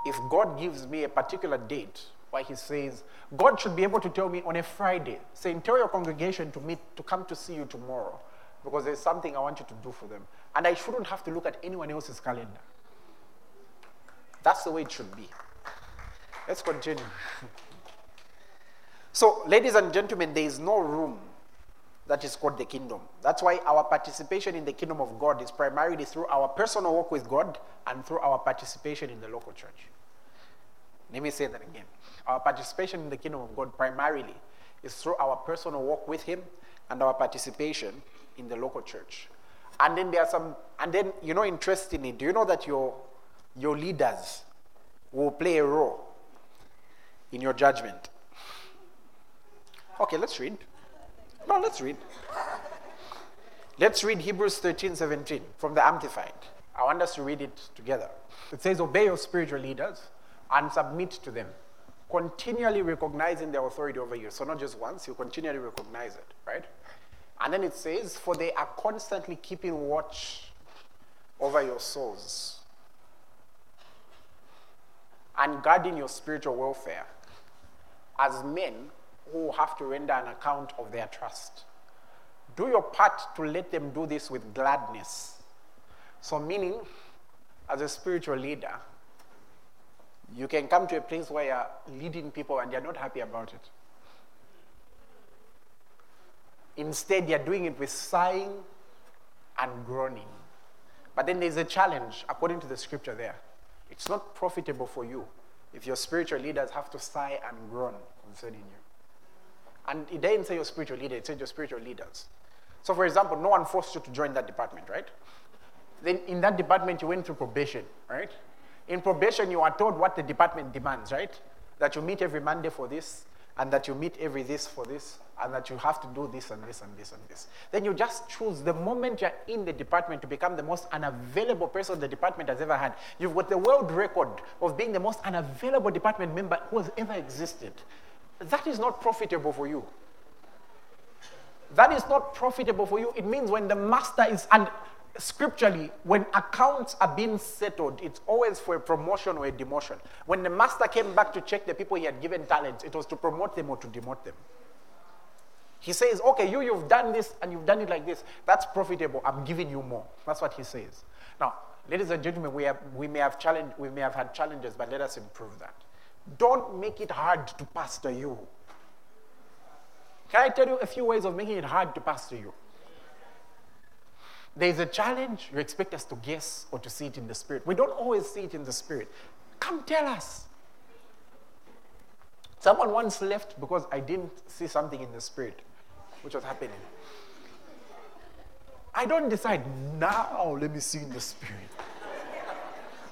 [SPEAKER 2] If God gives me a particular date why he says, God should be able to tell me on a Friday, saying, Tell your congregation to meet to come to see you tomorrow because there's something I want you to do for them. And I shouldn't have to look at anyone else's calendar. That's the way it should be. Let's continue. so, ladies and gentlemen, there is no room that is called the kingdom. That's why our participation in the kingdom of God is primarily through our personal work with God and through our participation in the local church. Let me say that again. Our participation in the kingdom of God primarily is through our personal work with Him and our participation in the local church. And then there are some, and then, you know, interestingly, do you know that your, your leaders will play a role in your judgment? Okay, let's read. No, let's read. Let's read Hebrews 13 17 from the Amplified. I want us to read it together. It says, Obey your spiritual leaders and submit to them, continually recognizing their authority over you. So, not just once, you continually recognize it, right? And then it says, For they are constantly keeping watch over your souls and guarding your spiritual welfare as men who have to render an account of their trust. Do your part to let them do this with gladness. So, meaning, as a spiritual leader, you can come to a place where you're leading people and you're not happy about it. Instead, you're doing it with sighing and groaning. But then there's a challenge, according to the scripture there. It's not profitable for you if your spiritual leaders have to sigh and groan concerning you. And it didn't say your spiritual leader, it said your spiritual leaders. So, for example, no one forced you to join that department, right? Then in that department, you went through probation, right? In probation, you are told what the department demands, right? That you meet every Monday for this, and that you meet every this for this, and that you have to do this and this and this and this. Then you just choose the moment you're in the department to become the most unavailable person the department has ever had. You've got the world record of being the most unavailable department member who has ever existed. That is not profitable for you. That is not profitable for you. It means when the master is, and scripturally, when accounts are being settled, it's always for a promotion or a demotion. When the master came back to check the people he had given talents, it was to promote them or to demote them. He says, okay, you, you've done this and you've done it like this. That's profitable. I'm giving you more. That's what he says. Now, ladies and gentlemen, we, have, we, may have challenge, we may have had challenges, but let us improve that. Don't make it hard to pastor you. Can I tell you a few ways of making it hard to pastor you? There's a challenge, you expect us to guess or to see it in the spirit. We don't always see it in the spirit. Come tell us. Someone once left because I didn't see something in the spirit which was happening. I don't decide now, let me see in the spirit.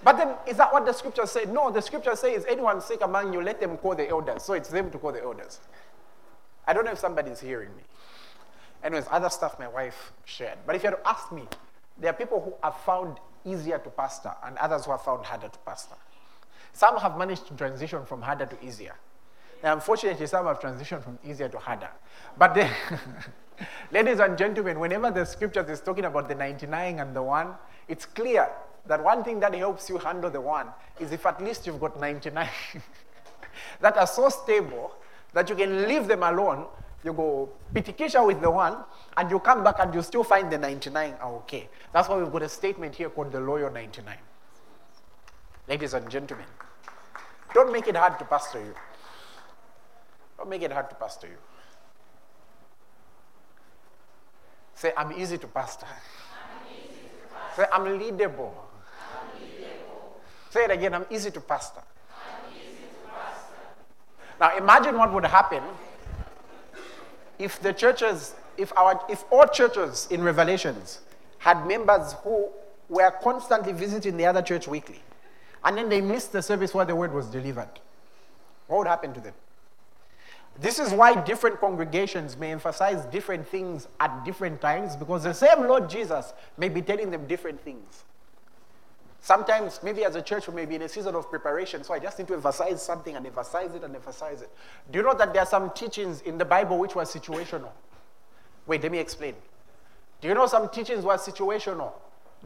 [SPEAKER 2] But then, is that what the scripture said? No, the scripture says, anyone sick among you, let them call the elders. So it's them to call the elders. I don't know if somebody's hearing me. Anyways, other stuff my wife shared. But if you had to ask me, there are people who are found easier to pastor and others who are found harder to pastor. Some have managed to transition from harder to easier. Unfortunately, some have transitioned from easier to harder. But then, ladies and gentlemen, whenever the scriptures is talking about the 99 and the one, it's clear that one thing that helps you handle the one is if at least you've got 99 that are so stable that you can leave them alone. You go pitikisha with the one, and you come back and you still find the 99 are okay. That's why we've got a statement here called the loyal 99. Ladies and gentlemen, don't make it hard to pastor you. Don't make it hard to pastor you. Say, I'm easy to pastor. I'm easy to pastor. Say, I'm leadable. Say it again, I'm easy to pastor. I'm easy to pastor. Now imagine what would happen if the churches, if our if all churches in Revelations had members who were constantly visiting the other church weekly, and then they missed the service where the word was delivered. What would happen to them? This is why different congregations may emphasize different things at different times because the same Lord Jesus may be telling them different things. Sometimes, maybe as a church, we may be in a season of preparation, so I just need to emphasize something and emphasize it and emphasize it. Do you know that there are some teachings in the Bible which were situational? Wait, let me explain. Do you know some teachings were situational?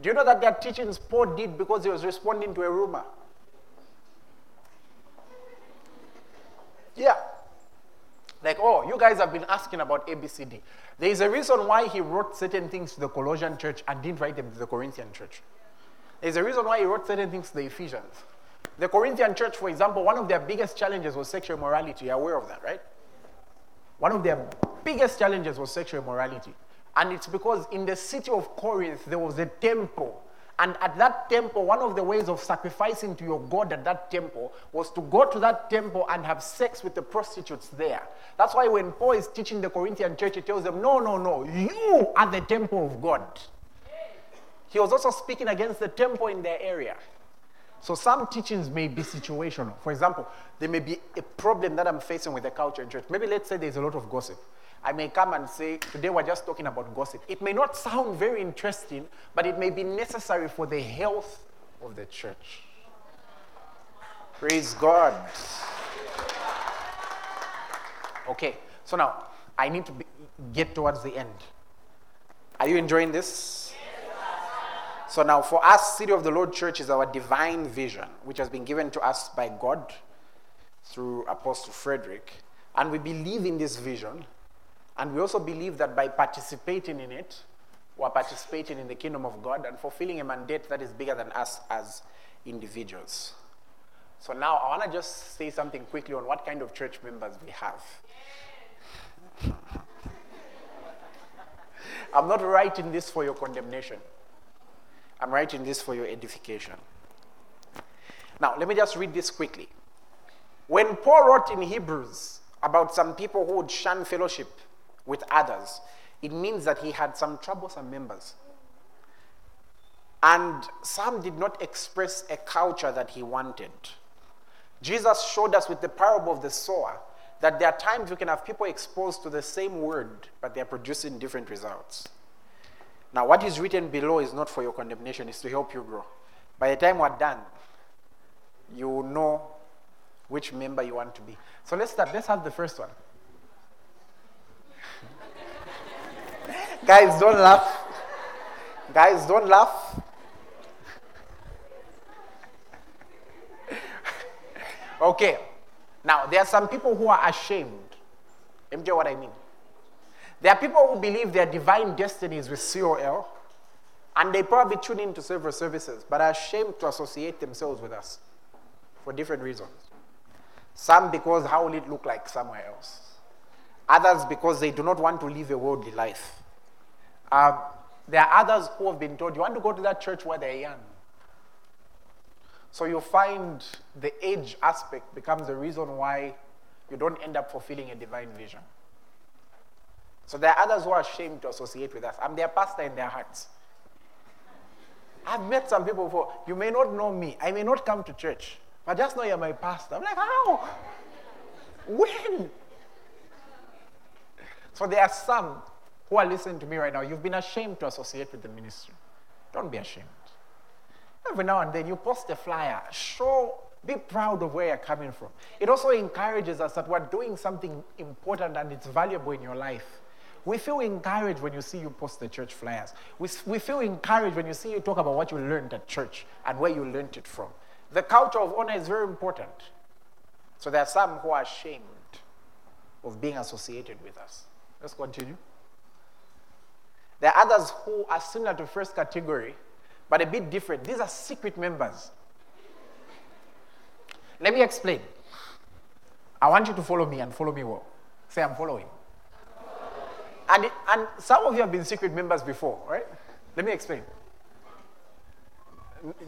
[SPEAKER 2] Do you know that there are teachings Paul did because he was responding to a rumor? Yeah. Like, oh, you guys have been asking about ABCD. There is a reason why he wrote certain things to the Colossian church and didn't write them to the Corinthian church. There's a reason why he wrote certain things to the Ephesians. The Corinthian church, for example, one of their biggest challenges was sexual morality. You're aware of that, right? One of their biggest challenges was sexual morality. And it's because in the city of Corinth, there was a temple and at that temple, one of the ways of sacrificing to your God at that temple was to go to that temple and have sex with the prostitutes there. That's why when Paul is teaching the Corinthian church, he tells them, No, no, no, you are the temple of God. He was also speaking against the temple in their area. So some teachings may be situational. For example, there may be a problem that I'm facing with the culture in church. Maybe let's say there's a lot of gossip. I may come and say, today we're just talking about gossip. It may not sound very interesting, but it may be necessary for the health of the church. Praise God. Okay, so now I need to be, get towards the end. Are you enjoying this? So now, for us, City of the Lord Church is our divine vision, which has been given to us by God through Apostle Fredrick. And we believe in this vision and we also believe that by participating in it, we're participating in the kingdom of God and fulfilling a mandate that is bigger than us as individuals. So now I want to just say something quickly on what kind of church members we have. I'm not writing this for your condemnation. I'm writing this for your edification. Now, let me just read this quickly. When Paul wrote in Hebrews about some people who would shun fellowship with others, it means that he had some troublesome members. And some did not express a culture that he wanted. Jesus showed us with the parable of the sower that there are times we can have people exposed to the same word, but they're producing different results. Now, what is written below is not for your condemnation, it's to help you grow. By the time we're done, you will know which member you want to be. So let's start. Let's have the first one. Guys, don't laugh. Guys, don't laugh. okay. Now, there are some people who are ashamed. Tell what I mean. There are people who believe their divine destiny is with COL, and they probably tune in to several services, but are ashamed to associate themselves with us for different reasons. Some because how will it look like somewhere else? Others because they do not want to live a worldly life. Um, there are others who have been told, you want to go to that church where they're young. So you find the age aspect becomes the reason why you don't end up fulfilling a divine vision. So there are others who are ashamed to associate with us. I'm their pastor in their hearts. I've met some people before. You may not know me. I may not come to church. But just know you're my pastor. I'm like, how? When? So there are some who are listening to me right now. You've been ashamed to associate with the ministry. Don't be ashamed. Every now and then you post a flyer. Show, be proud of where you're coming from. It also encourages us that we're doing something important and it's valuable in your life. We feel encouraged when you see you post the church flyers. We, we feel encouraged when you see you talk about what you learned at church and where you learned it from. The culture of honor is very important. So there are some who are ashamed of being associated with us. Let's continue. There are others who are similar to first category, but a bit different. These are secret members. Let me explain. I want you to follow me and follow me well. Say, I'm following. And, and some of you have been secret members before, right? Let me explain.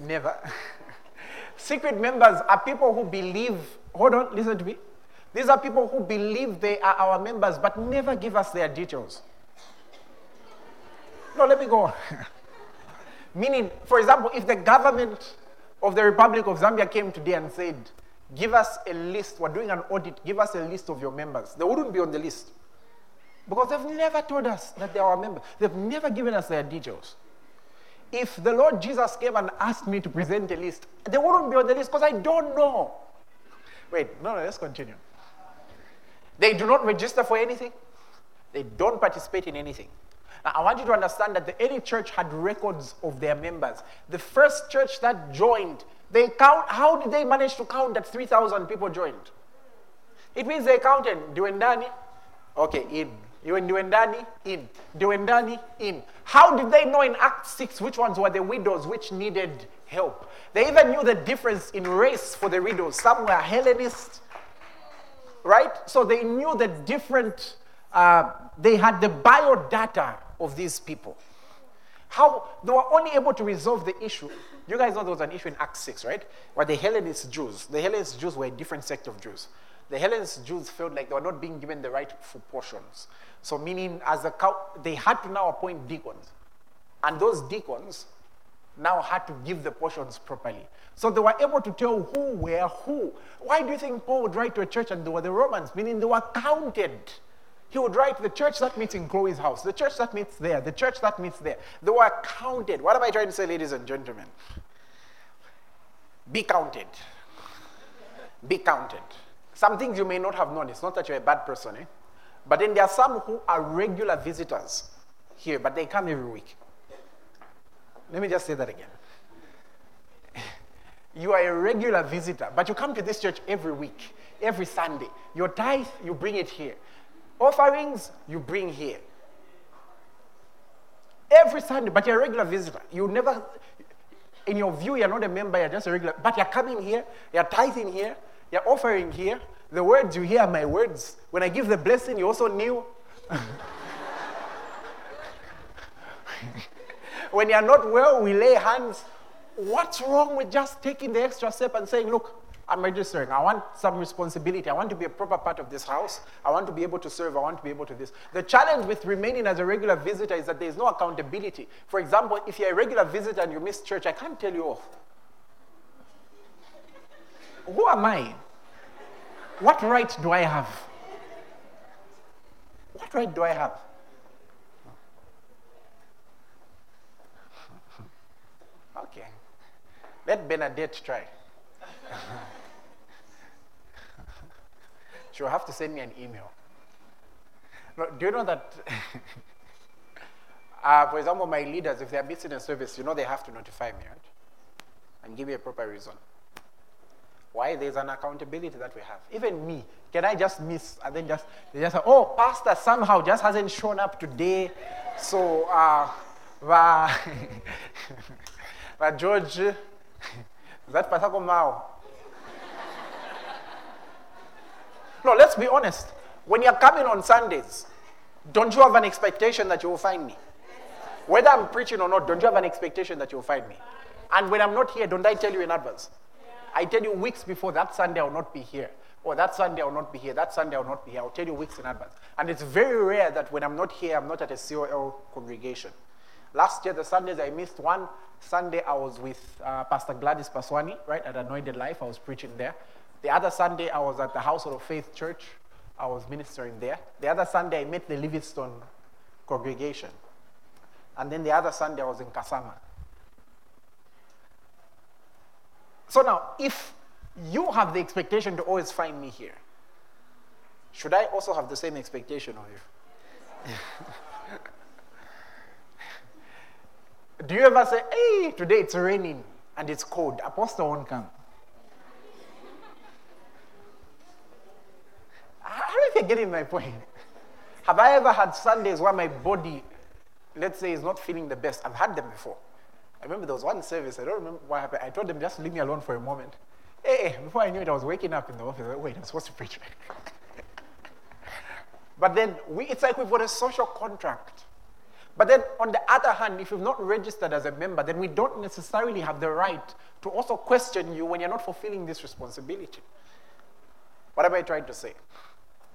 [SPEAKER 2] Never. secret members are people who believe, hold on, listen to me. These are people who believe they are our members but never give us their details. No, let me go on. Meaning, for example, if the government of the Republic of Zambia came today and said, Give us a list, we're doing an audit, give us a list of your members, they wouldn't be on the list. Because they've never told us that they are our members, they've never given us their details. If the Lord Jesus came and asked me to present a list, they wouldn't be on the list because I don't know. Wait, no, no, let's continue. They do not register for anything, they don't participate in anything. Now, I want you to understand that the early church had records of their members. The first church that joined, they count, how did they manage to count that 3,000 people joined? It means they counted Duendani, okay, in. Duendani, in. Duendani, in. How did they know in Act 6 which ones were the widows which needed help? They even knew the difference in race for the widows. Some were Hellenist, right? So they knew the different, uh, they had the biodata of these people. How they were only able to resolve the issue. You guys know there was an issue in Acts 6, right? Where the Hellenist Jews, the Hellenist Jews were a different sect of Jews. The Hellenist Jews felt like they were not being given the right portions. So, meaning, as a cow, they had to now appoint deacons. And those deacons now had to give the portions properly. So they were able to tell who were who. Why do you think Paul would write to a church and they were the Romans? Meaning they were counted. He would write the church that meets in Chloe's house, the church that meets there, the church that meets there. They were counted. What am I trying to say, ladies and gentlemen? Be counted. Be counted. Some things you may not have known. It's not that you're a bad person, eh? But then there are some who are regular visitors here, but they come every week. Let me just say that again. You are a regular visitor, but you come to this church every week, every Sunday. Your tithe, you bring it here. Offerings, you bring here. Every Sunday, but you're a regular visitor. You never, in your view, you're not a member, you're just a regular, but you're coming here, you're tithing here, you're offering here. The words you hear are my words. When I give the blessing, you also knew. when you're not well, we lay hands. What's wrong with just taking the extra step and saying, look, I'm registering. I want some responsibility. I want to be a proper part of this house. I want to be able to serve. I want to be able to this. The challenge with remaining as a regular visitor is that there's no accountability. For example, if you're a regular visitor and you miss church, I can't tell you off. Who am I? What right do I have? What right do I have? Okay. Let Bernadette try. She'll have to send me an email. No, do you know that, uh, for example, my leaders, if they're missing a service, you know they have to notify me, right? And give me a proper reason. Why? There's an accountability that we have. Even me, can I just miss and then just, they just say, oh, pastor somehow just hasn't shown up today. So, uh, va George, that pastor Mao, No, let's be honest. When you're coming on Sundays, don't you have an expectation that you will find me? Whether I'm preaching or not, don't you have an expectation that you'll find me? And when I'm not here, don't I tell you in advance? I tell you weeks before that Sunday I will not be here. Or that Sunday I will not be here. That Sunday I will not be here. I'll tell you weeks in advance. And it's very rare that when I'm not here, I'm not at a COL congregation. Last year, the Sundays I missed one Sunday, I was with uh, Pastor Gladys Paswani, right, at Anointed Life. I was preaching there. The other Sunday, I was at the Household of Faith Church. I was ministering there. The other Sunday, I met the Livingstone congregation. And then the other Sunday, I was in Kasama. So now, if you have the expectation to always find me here, should I also have the same expectation of you? Do you ever say, hey, today it's raining and it's cold, Apostle won't come? you're getting my point. Have I ever had Sundays where my body, let's say, is not feeling the best? I've had them before. I remember there was one service, I don't remember what happened. I told them just leave me alone for a moment. Hey, before I knew it, I was waking up in the office. Like, Wait, I'm supposed to preach. but then we, it's like we've got a social contract. But then on the other hand, if you've not registered as a member, then we don't necessarily have the right to also question you when you're not fulfilling this responsibility. What am I trying to say?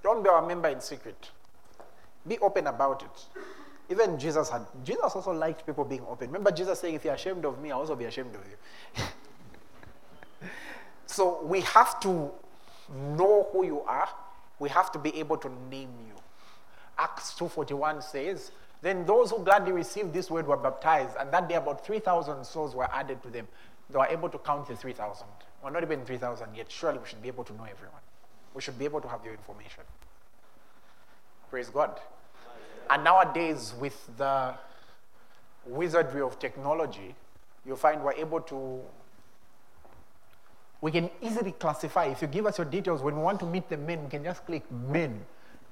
[SPEAKER 2] Don't be our member in secret. Be open about it. Even Jesus had, Jesus also liked people being open. Remember Jesus saying, if you're ashamed of me, I'll also be ashamed of you. so we have to know who you are. We have to be able to name you. Acts 2.41 says, then those who gladly received this word were baptized, and that day about 3,000 souls were added to them. They were able to count the 3,000. We're not even 3,000 yet. Surely we should be able to know everyone. We should be able to have your information. Praise God. And nowadays, with the wizardry of technology, you find we're able to, we can easily classify. If you give us your details, when we want to meet the men, we can just click men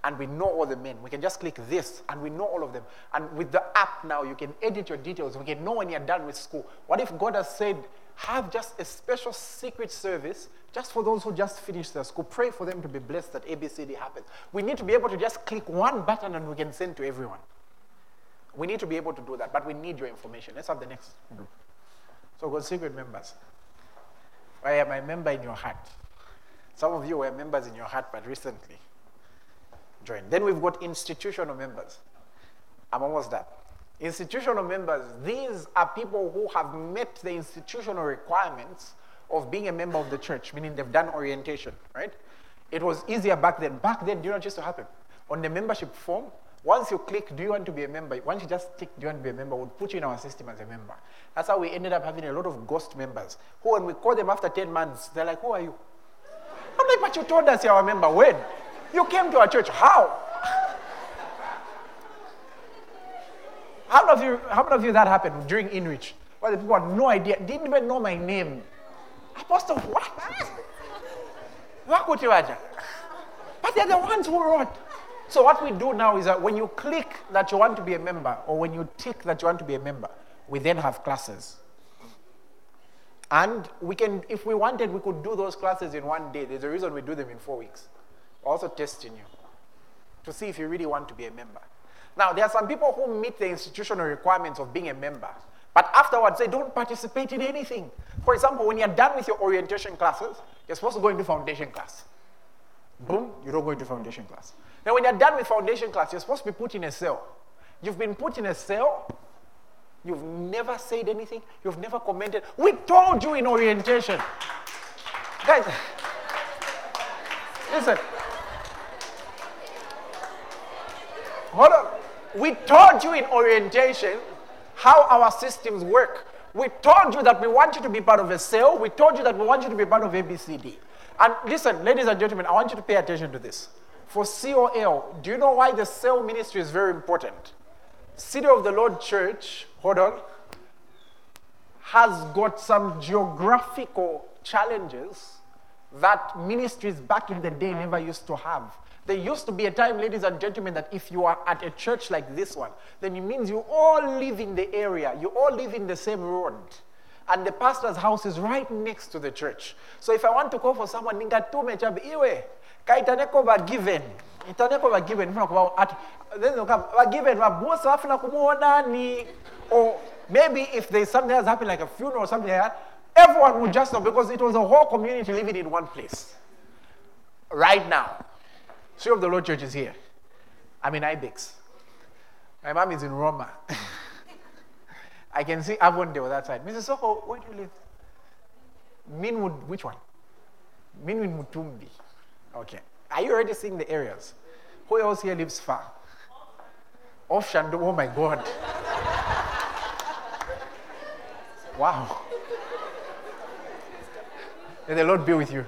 [SPEAKER 2] and we know all the men. We can just click this and we know all of them. And with the app now, you can edit your details. We can know when you're done with school. What if God has said, have just a special secret service just for those who just finished their school. Pray for them to be blessed that ABCD happens. We need to be able to just click one button and we can send to everyone. We need to be able to do that, but we need your information. Let's have the next group. So, secret members. I am a member in your heart. Some of you were members in your heart, but recently joined. Then we've got institutional members. I'm almost done. Institutional members, these are people who have met the institutional requirements of being a member of the church, meaning they've done orientation, right? It was easier back then. Back then, do you know what used to happen? On the membership form, once you click, do you want to be a member? Once you just click, do you want to be a member, we'll put you in our system as a member. That's how we ended up having a lot of ghost members who, when we call them after 10 months, they're like, Who are you? I'm like, But you told us you're a member. When? You came to our church. How? how many of you, how many of you that happened during InReach? Well, the people had no idea, didn't even know my name. Apostle, of what? What could you? But they're the ones who wrote. So what we do now is that when you click that you want to be a member, or when you tick that you want to be a member, we then have classes. And we can, if we wanted, we could do those classes in one day. There's a reason we do them in four weeks. We're also testing you to see if you really want to be a member. Now, there are some people who meet the institutional requirements of being a member, but afterwards they don't participate in anything. For example, when you're done with your orientation classes, you're supposed to go into foundation class. Boom, you don't go into foundation class. Now, when you're done with foundation class, you're supposed to be put in a cell. You've been put in a cell. You've never said anything. You've never commented. We told you in orientation. Guys, listen. Hold on. We told you in orientation how our systems work. We told you that we want you to be part of a cell. We told you that we want you to be part of ABCD. And listen, ladies and gentlemen, I want you to pay attention to this. For COL, do you know why the cell ministry is very important? City of the Lord Church, hold on, has got some geographical challenges that ministries back in the day never used to have. There used to be a time, ladies and gentlemen, that if you are at a church like this one, then it means you all live in the area, you all live in the same road. And the pastor's house is right next to the church. So if I want to call for someone, ningatume chabe iwe, kaitaneko ba given. Itaneko ba given. Then they'll come, ba given, ba bosa afuna kumuona ni. Or maybe if there's something that's happened like a funeral or something like that, everyone would just know because it was a whole community living in one place. Right now. City of the Lord Church is here. I'm in Ibex. My mom is in Roma. I can see Avondale that side. Mrs. Soko, where do you live? Meanwood, which one? Meanwood Mutumbi. Okay. Are you already seeing the areas? Who else here lives far? Off Shando, oh my God. wow. May the Lord be with you.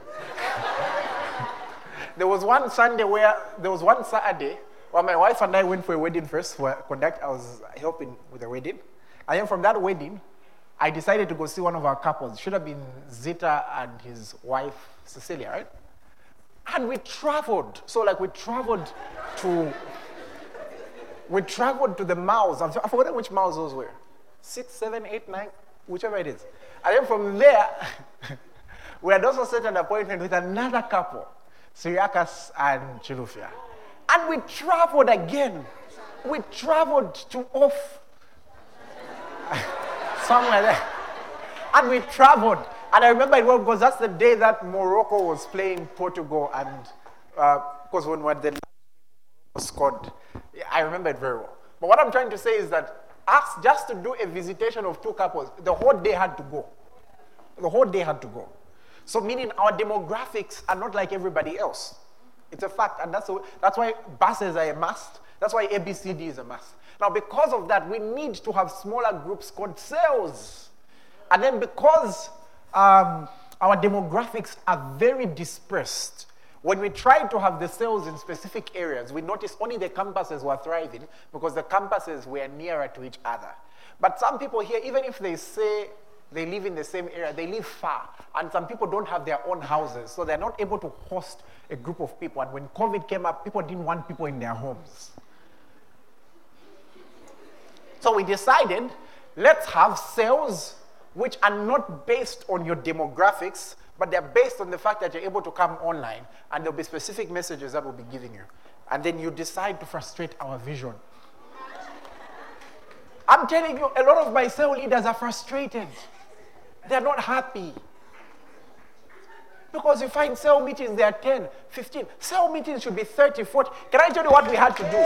[SPEAKER 2] There was one Sunday where, there was one Saturday where my wife and I went for a wedding first for conduct. I was helping with the wedding. And then from that wedding, I decided to go see one of our couples. Should have been Zita and his wife, Cecilia, right? And we traveled. So, like, we traveled to. We traveled to the malls. I've forgotten which malls those were. Six, seven, eight, nine, whichever it is. And then from there, we had also set an appointment with another couple, Syriacus and Chilufia. And we traveled again. We traveled to off somewhere there. And we traveled. And I remember it well because that's the day that Morocco was playing Portugal. And because uh, when, when the scored, I remember it very well. But what I'm trying to say is that us just to do a visitation of two couples, the whole day had to go. The whole day had to go. So meaning our demographics are not like everybody else. It's a fact, and that's, that's why buses are a must. That's why ABCD is a must. Now, because of that, we need to have smaller groups called cells. And then because um, our demographics are very dispersed, when we try to have the cells in specific areas, we notice only the campuses were thriving because the campuses were nearer to each other. But some people here, even if they say they live in the same area, they live far. And some people don't have their own houses, so they're not able to host a group of people. And when COVID came up, people didn't want people in their homes. So we decided let's have cells which are not based on your demographics, but they're based on the fact that you're able to come online and there'll be specific messages that we'll be giving you. And then you decide to frustrate our vision. I'm telling you, a lot of my cell leaders are frustrated. They're not happy. Because you find cell meetings, they are 10, 15. Cell meetings should be 30, 40. Can I tell you what we had to do?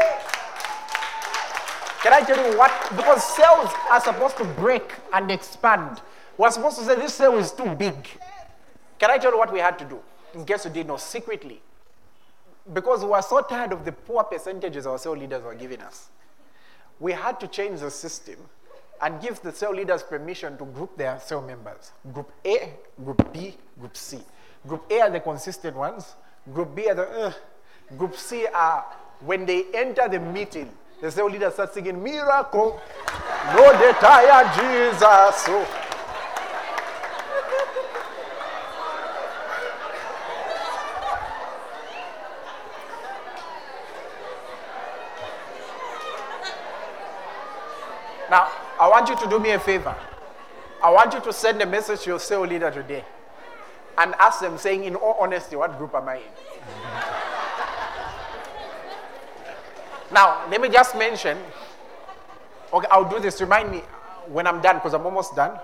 [SPEAKER 2] Can I tell you what? Because cells are supposed to break and expand. We're supposed to say this cell is too big. Can I tell you what we had to do? In case you didn't know, secretly. Because we were so tired of the poor percentages our cell leaders were giving us. We had to change the system and gives the cell leaders permission to group their cell members. Group A, Group B, Group C. Group A are the consistent ones. Group B are the, uh, Group C are when they enter the meeting, the cell leaders start singing, Miracle, no they tired Jesus Now, I want you to do me a favor. I want you to send a message to your cell leader today and ask them, saying, in all honesty, what group am I in? Now, let me just mention. Okay, I'll do this. Remind me when I'm done, because I'm almost done.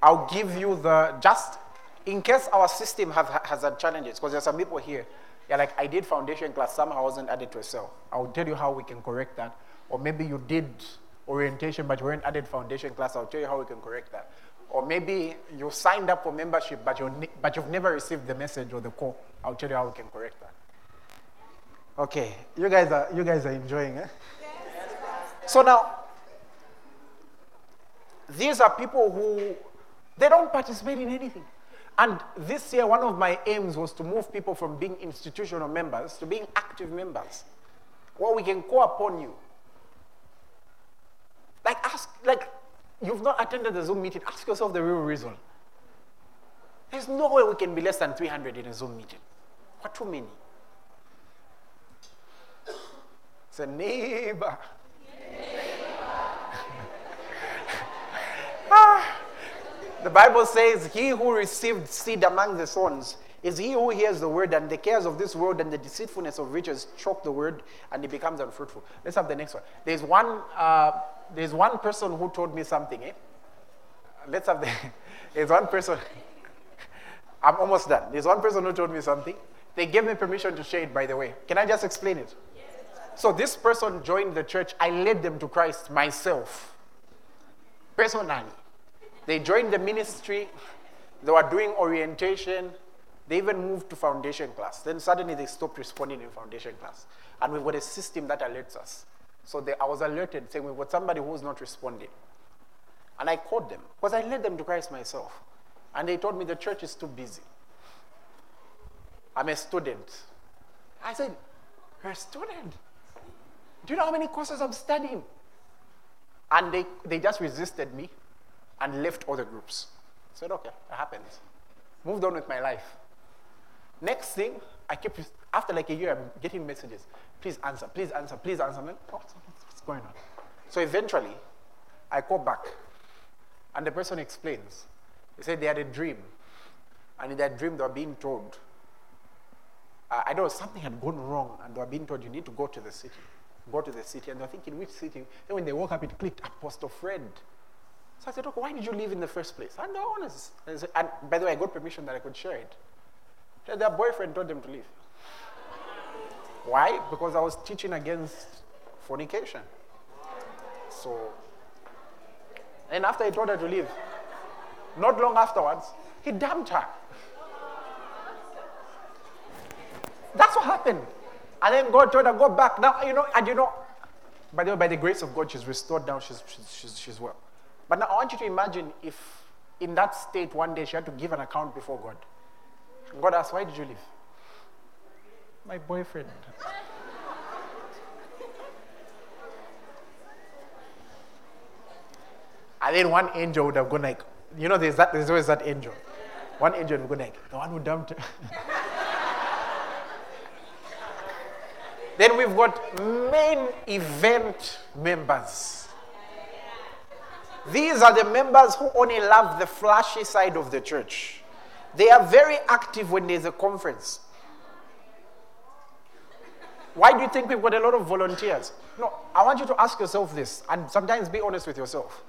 [SPEAKER 2] I'll give you the just in case our system have, has had challenges, because there's some people here. Yeah, like I did foundation class, somehow wasn't added to a cell. I'll tell you how we can correct that. Or maybe you did orientation, but you weren't added foundation class. I'll tell you how we can correct that. Or maybe you signed up for membership, but, you but you've never received the message or the call. I'll tell you how we can correct that. Okay, you guys are, you guys are enjoying, eh? So now, these are people who, they don't participate in anything. And this year, one of my aims was to move people from being institutional members to being active members. Well, we can call upon you. Like, ask, like, you've not attended the Zoom meeting, ask yourself the real reason. There's no way we can be less than 300 in a Zoom meeting. What too many? It's a neighbor. ah. The Bible says, He who received seed among the thorns is he who hears the word, and the cares of this world and the deceitfulness of riches choke the word, and it becomes unfruitful. Let's have the next one. There's one, uh, there's one person who told me something. Eh? Let's have the. there's one person. I'm almost done. There's one person who told me something. They gave me permission to share it, by the way. Can I just explain it? So this person joined the church. I led them to Christ myself, personally. They joined the ministry. They were doing orientation. They even moved to foundation class. Then suddenly they stopped responding in foundation class. And we've got a system that alerts us. So they, I was alerted saying we've got somebody who's not responding. And I called them because I led them to Christ myself. And they told me the church is too busy. I'm a student. I said, You're a student? Do you know how many courses I'm studying? And they, they just resisted me and left other groups. I said, okay, that happens. Moved on with my life. Next thing, I kept, after like a year, I'm getting messages. Please answer, please answer, please answer. Like, oh, what's going on? So eventually, I call back, and the person explains. They said they had a dream, and in that dream, they were being told, uh, I know something had gone wrong, and they were being told, you need to go to the city. Go to the city, and they're thinking, which city? Then when they woke up, it clicked, Apostle Fred. So I said, okay, why did you leave in the first place? And they're honest. And, said, and by the way, I got permission that I could share it. Their boyfriend told them to leave. Why? Because I was teaching against fornication. So, and after he told her to leave, not long afterwards, he dumped her. That's what happened. And then God told her, go back. Now, you know, and you know, by the way, by the grace of God, she's restored now, she's, she's, she's, she's well. But now I want you to imagine if in that state one day she had to give an account before God. God asked, Why did you leave? My boyfriend. and then one angel would have gone like, you know, there's that there's always that angel. One angel would go like, the one who dumped then we've got main event members. These are the members who only love the flashy side of the church. They are very active when there's a conference. Why do you think we've got a lot of volunteers? No, I want you to ask yourself this, and sometimes be honest with yourself.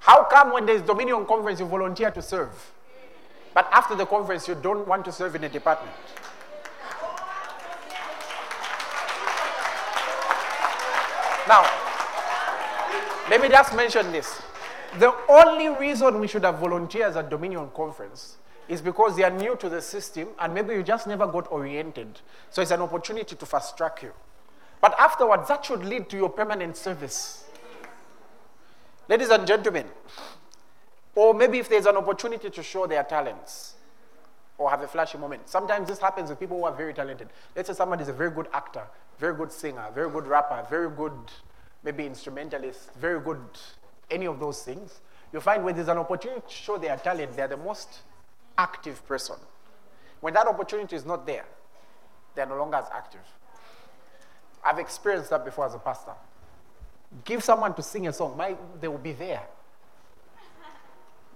[SPEAKER 2] How come when there's Dominion conference you volunteer to serve, but after the conference you don't want to serve in a department? Now, let me just mention this. The only reason we should have volunteers at Dominion Conference is because they are new to the system and maybe you just never got oriented. So it's an opportunity to fast track you. But afterwards, that should lead to your permanent service. Ladies and gentlemen, or maybe if there's an opportunity to show their talents or have a flashy moment. Sometimes this happens with people who are very talented. Let's say somebody is a very good actor, very good singer, very good rapper, very good maybe instrumentalist, very good any of those things, you find when there's an opportunity to show their talent, they're the most active person. When that opportunity is not there, they're no longer as active. I've experienced that before as a pastor. Give someone to sing a song, my, they will be there.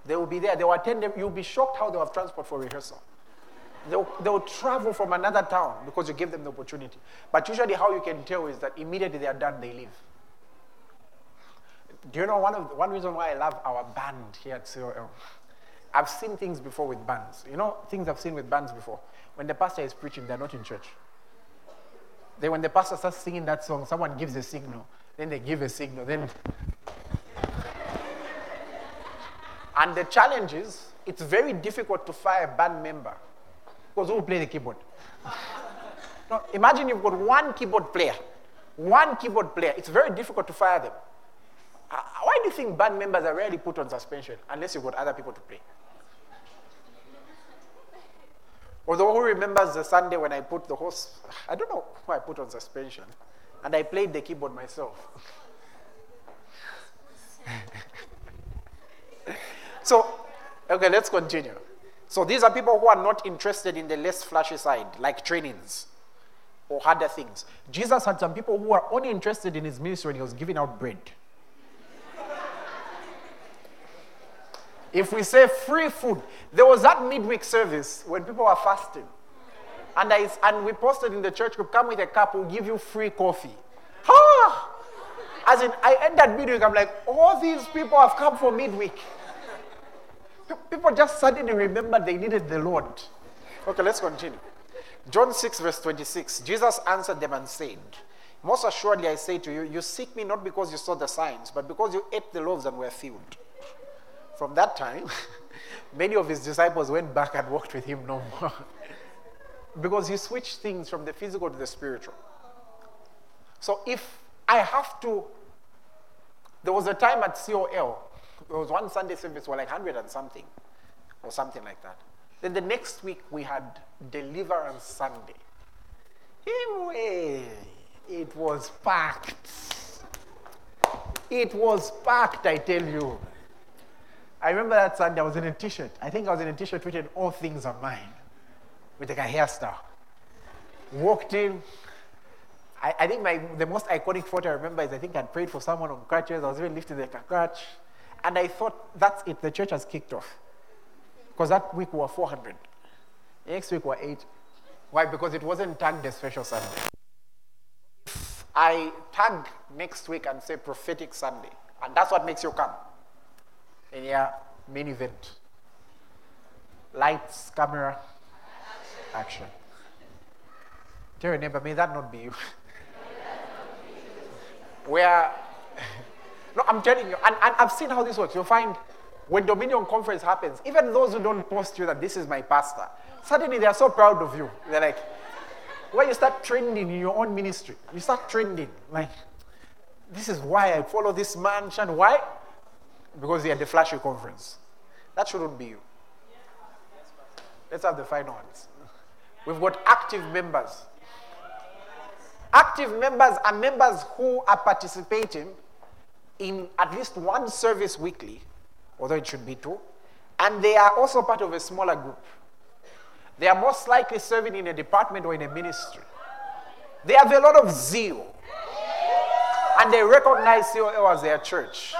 [SPEAKER 2] They will be there. They will attend them. You'll be shocked how they have transport for rehearsal. They'll, they'll travel from another town because you give them the opportunity. But usually, how you can tell is that immediately they are done, they leave. Do you know one, of one reason why I love our band here at COL? I've seen things before with bands. You know, things I've seen with bands before. When the pastor is preaching, they're not in church. Then, when the pastor starts singing that song, someone gives a signal. Then they give a signal. Then. And the challenge is, it's very difficult to fire a band member because who will play the keyboard? now, imagine you've got one keyboard player. One keyboard player. It's very difficult to fire them. Uh, why do you think band members are rarely put on suspension unless you've got other people to play? Although who remembers the Sunday when I put the horse, I don't know who I put on suspension, and I played the keyboard myself. so, okay, let's continue. So these are people who are not interested in the less flashy side, like trainings or harder things. Jesus had some people who were only interested in his ministry when he was giving out bread. If we say free food, there was that midweek service when people were fasting. And, I, and we posted in the church group, come with a cup, we'll give you free coffee. Ah! As in, I entered midweek, I'm like, all these people have come for midweek. People just suddenly remembered they needed the Lord. Okay, let's continue. John 6, verse 26. Jesus answered them and said, Most assuredly I say to you, you seek me not because you saw the signs, but because you ate the loaves and were filled. From that time, many of his disciples went back and walked with him no more. because he switched things from the physical to the spiritual. So if I have to, there was a time at COL, there was one Sunday service were like 100 and something, or something like that. Then the next week we had Deliverance Sunday. Anyway, it was packed. It was packed, I tell you. I remember that Sunday I was in a t-shirt. I think I was in a t-shirt written "All things are mine," with like a hairstyle. Walked in. I, I think my the most iconic photo I remember is I think I'd prayed for someone on crutches. I was even lifting the crutch. And I thought, that's it, the church has kicked off. Because that week we were 400. Next week we were 8. Why? Because it wasn't tagged a special Sunday. I tag next week and say prophetic Sunday. And that's what makes you come. In your main event. Lights, camera, action. Your neighbor, may that not be you. Where no, I'm telling you, and, and I've seen how this works. You'll find when Dominion Conference happens, even those who don't post you that this is my pastor, suddenly they are so proud of you. They're like, when you start trending in your own ministry, you start trending. Like, this is why I follow this man. And why? Because he had the flashy conference. That shouldn't be you. Let's have the final ones. We've got active members. Active members are members who are participating in at least one service weekly, although it should be two, and they are also part of a smaller group. They are most likely serving in a department or in a ministry. They have a lot of zeal, and they recognize COL as their church.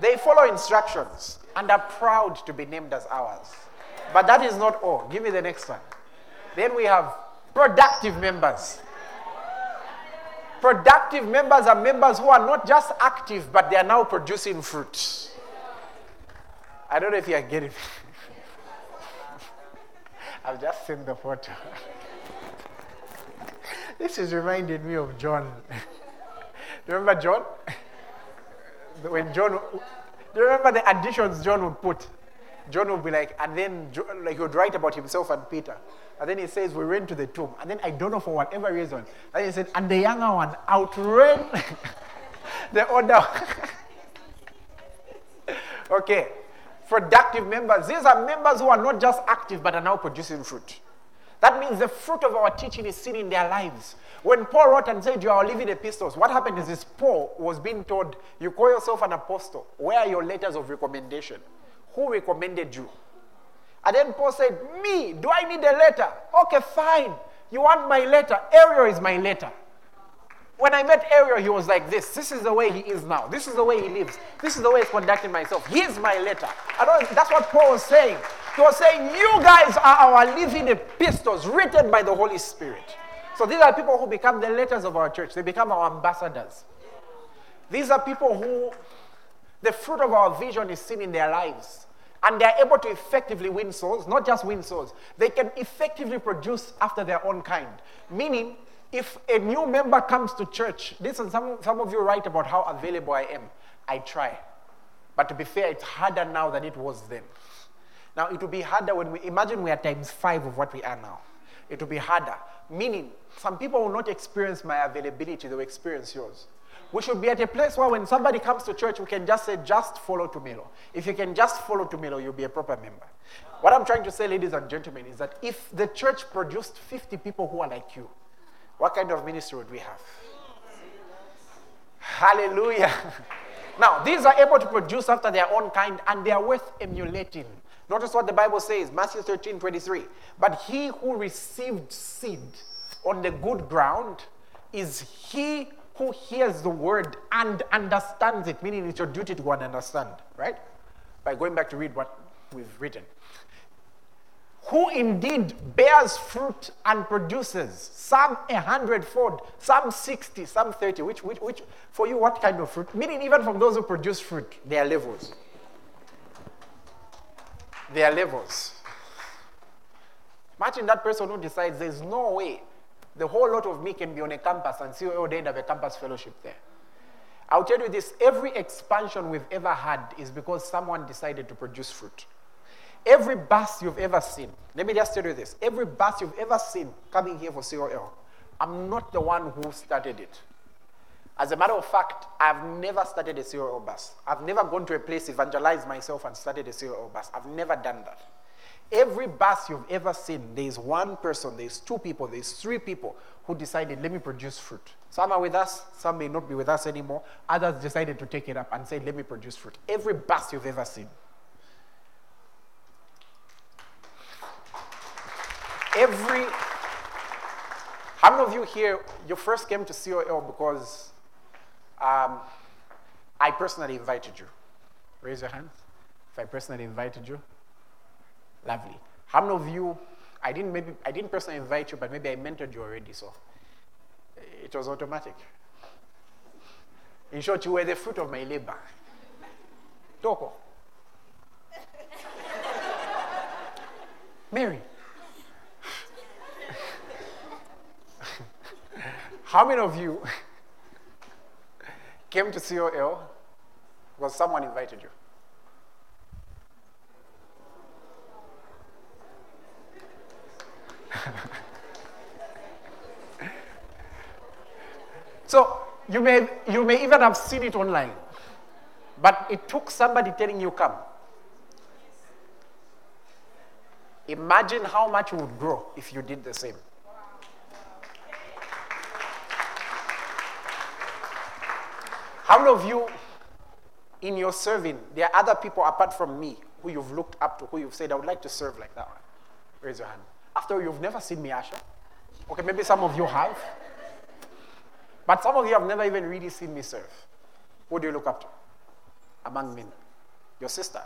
[SPEAKER 2] They follow instructions and are proud to be named as ours. But that is not all. Give me the next one. Then we have productive members. Productive members are members who are not just active, but they are now producing fruit. I don't know if you are getting I've just seen the photo. this is reminding me of John. remember John? When John, do you remember the additions John would put? John would be like, and then like he would write about himself and Peter. And then he says, We ran to the tomb. And then I don't know for whatever reason. And he said, And the younger one outran the other. okay. Productive members. These are members who are not just active but are now producing fruit. That means the fruit of our teaching is seen in their lives. When Paul wrote and said, You are living epistles, what happened is this Paul was being told, You call yourself an apostle. Where are your letters of recommendation? Who recommended you? And then Paul said, Me, do I need a letter? Okay, fine. You want my letter? Ariel is my letter. When I met Ariel, he was like this. This is the way he is now. This is the way he lives. This is the way he's conducting myself. Here's my letter. That's what Paul was saying. He was saying, You guys are our living epistles written by the Holy Spirit. So these are people who become the letters of our church, they become our ambassadors. These are people who the fruit of our vision is seen in their lives. And they're able to effectively win souls, not just win souls, they can effectively produce after their own kind. Meaning, if a new member comes to church, listen, some, some of you write about how available I am. I try. But to be fair, it's harder now than it was then. Now, it will be harder when we imagine we are times five of what we are now. It will be harder. Meaning, some people will not experience my availability, they will experience yours. We should be at a place where when somebody comes to church, we can just say, just follow Tumelo. If you can just follow Tumelo, you'll be a proper member. What I'm trying to say, ladies and gentlemen, is that if the church produced 50 people who are like you, what kind of ministry would we have? Hallelujah. Now, these are able to produce after their own kind and they are worth emulating. Notice what the Bible says, Matthew 13 23. But he who received seed on the good ground is he who hears the word and understands it, meaning it's your duty to go and understand, right? By going back to read what we've written who indeed bears fruit and produces, some a hundredfold, some 60, some 30. Which, which, which, for you, what kind of fruit? Meaning, even from those who produce fruit, there are levels. There are levels. Imagine that person who decides there's no way the whole lot of me can be on a campus and see all the end of a campus fellowship there. I'll tell you this every expansion we've ever had is because someone decided to produce fruit. Every bus you've ever seen, let me just tell you this every bus you've ever seen coming here for COL, I'm not the one who started it. As a matter of fact, I've never started a COL bus. I've never gone to a place, evangelized myself, and started a COL bus. I've never done that. Every bus you've ever seen, there's one person, there's two people, there's three people who decided, let me produce fruit. Some are with us, some may not be with us anymore. Others decided to take it up and say, let me produce fruit. Every bus you've ever seen. Every, how many of you here, you first came to COL because um, I personally invited you? Raise your hands if I personally invited you. Lovely. How many of you, I didn't maybe, I didn't personally invite you, but maybe I mentored you already, so eh, it was automatic. In short, you were the fruit of my labor. Toko. Mary. How many of you came to COL because someone invited you? so you may, you may even have seen it online, but it took somebody telling you, come. Imagine how much you would grow if you did the same. How many of you in your serving, there are other people apart from me who you've looked up to, who you've said, I would like to serve like that one? Raise your hand. After you've never seen me usher. Okay, maybe some of you have. But some of you have never even really seen me serve. Who do you look up to among men? Your sister.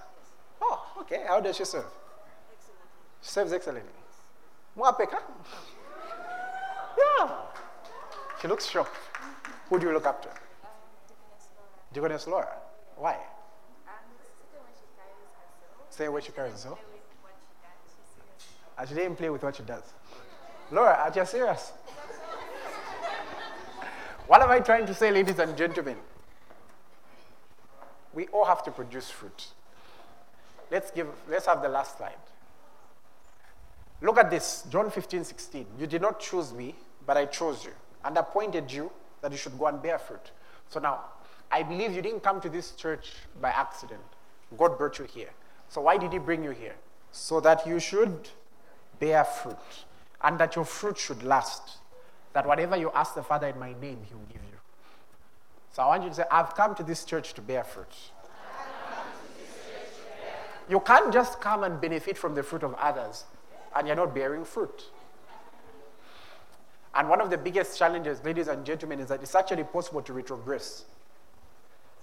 [SPEAKER 2] Oh, okay. How does she serve? Excellent. She serves excellently. Mwapeka? Yeah. She looks shocked. Who do you look up to? Deaconess Laura. Why? Um, Say what she carries herself. And she didn't play with what she does. Laura, are you serious? what am I trying to say, ladies and gentlemen? We all have to produce fruit. Let's give let's have the last slide. Look at this, John 15, 16. You did not choose me, but I chose you and appointed you that you should go and bear fruit. So now, I believe you didn't come to this church by accident. God brought you here. So why did He bring you here? So that you should bear fruit and that your fruit should last. That whatever you ask the Father in my name, He will give you. So I want you to say, I've come to this church to bear fruit. You can't just come and benefit from the fruit of others and you're not bearing fruit. And one of the biggest challenges, ladies and gentlemen, is that it's actually possible to retrogress.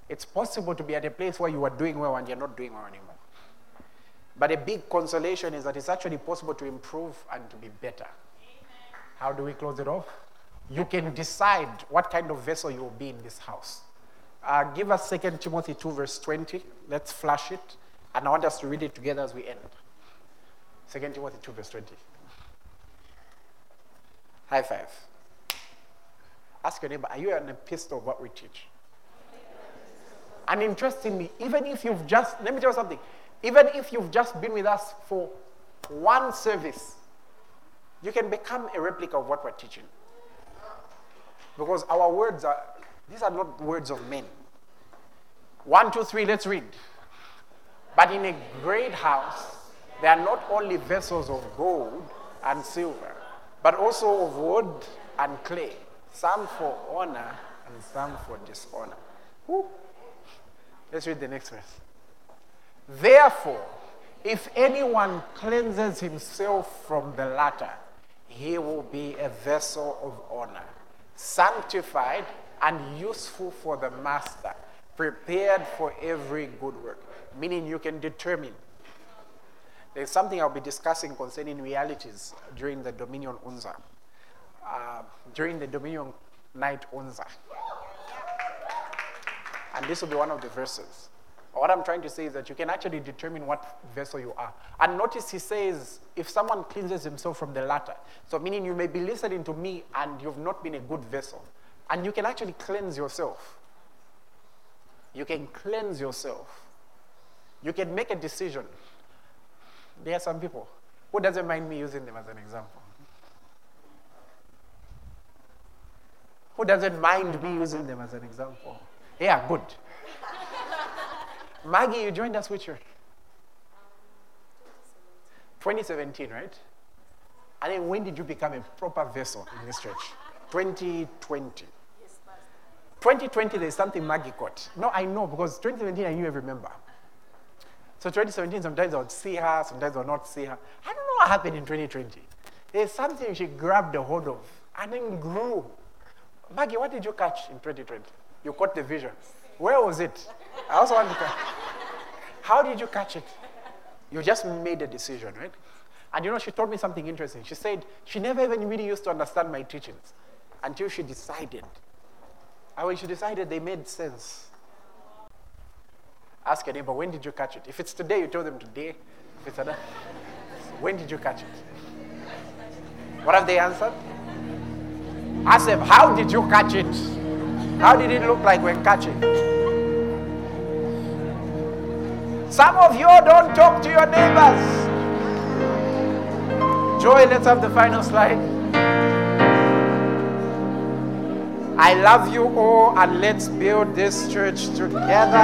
[SPEAKER 2] It's possible to be at a place where you are doing well and you're not doing well anymore. But a big consolation is that it's actually possible to improve and to be better. How do we close it off? You can decide what kind of vessel you will be in this house. Uh, give us 2 Timothy 2, verse 20. Let's flash it. And I want us to read it together as we end. 2 Timothy 2, verse 20. High five. Ask your neighbor, are you an epistle of what we teach? And interestingly, even if you've just, let me tell you something, even if you've just been with us for one service, you can become a replica of what we're teaching. Because our words are, these are not words of men. One, two, three, let's read. But in a great house, there are not only vessels of gold and silver, but also of wood and clay, some for honor and some for dishonor. Woo. Let's read the next verse. Therefore, if anyone cleanses himself from the latter, he will be a vessel of honor, sanctified and useful for the master, prepared for every good work. Meaning, you can determine. There's something I'll be discussing concerning realities during the Dominion Unza, uh, during the Dominion Night Unza. And this will be one of the verses. What I'm trying to say is that you can actually determine what vessel you are. And notice he says, if someone cleanses himself from the latter, so meaning you may be listening to me and you've not been a good vessel, and you can actually cleanse yourself. You can cleanse yourself. You can make a decision. There are some people who doesn't mind me using them as an example. Who doesn't mind me using them as an example? Yeah, good. Maggie, you joined us which year? 2017, right? And then when did you become a proper vessel in this church? 2020. 2020, there's something Maggie caught. No, I know because 2017, I knew I remember. So 2017, sometimes I would see her, sometimes I would not see her. I don't know what happened in 2020. There's something she grabbed a hold of and then grew. Maggie, what did you catch in 2020? You caught the vision. Where was it? I also want to catch. How did you catch it? You just made a decision, right? And you know, she told me something interesting. She said she never even really used to understand my teachings until she decided. And when she decided, they made sense. Ask your neighbor, when did you catch it? If it's today, you tell them today. If it's another, when did you catch it? What have they answered? Ask them, how did you catch it? How did it look like when catching? Some of you don't talk to your neighbors. Joy, let's have the final slide. I love you all, and let's build this church together.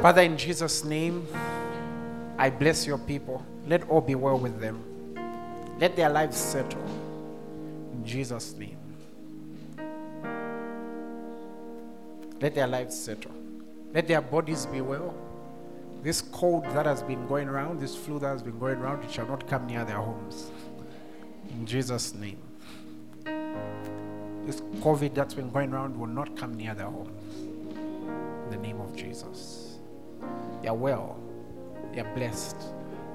[SPEAKER 2] Father, in Jesus' name, I bless your people. Let all be well with them. Let their lives settle. In Jesus' name. Let their lives settle. Let their bodies be well. This cold that has been going around, this flu that has been going around, it shall not come near their homes. In Jesus' name. This COVID that's been going around will not come near their homes. In the name of Jesus. They are well. They are blessed.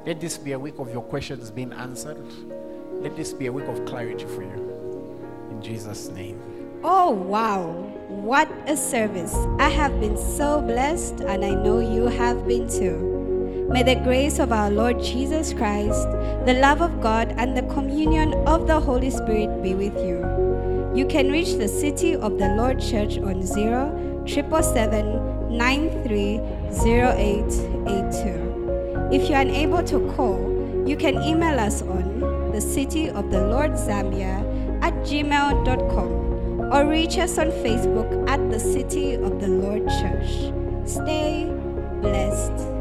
[SPEAKER 2] Let this be a week of your questions being answered. Let this be a week of clarity for you. In Jesus' name.
[SPEAKER 1] Oh, wow. What a service. I have been so blessed, and I know you have been too. May the grace of our Lord Jesus Christ, the love of God, and the communion of the Holy Spirit be with you. You can reach the City of the Lord Church on 0 if you are unable to call, you can email us on the City of the Lord Zambia at gmail.com or reach us on Facebook at the City of the Lord Church. Stay blessed.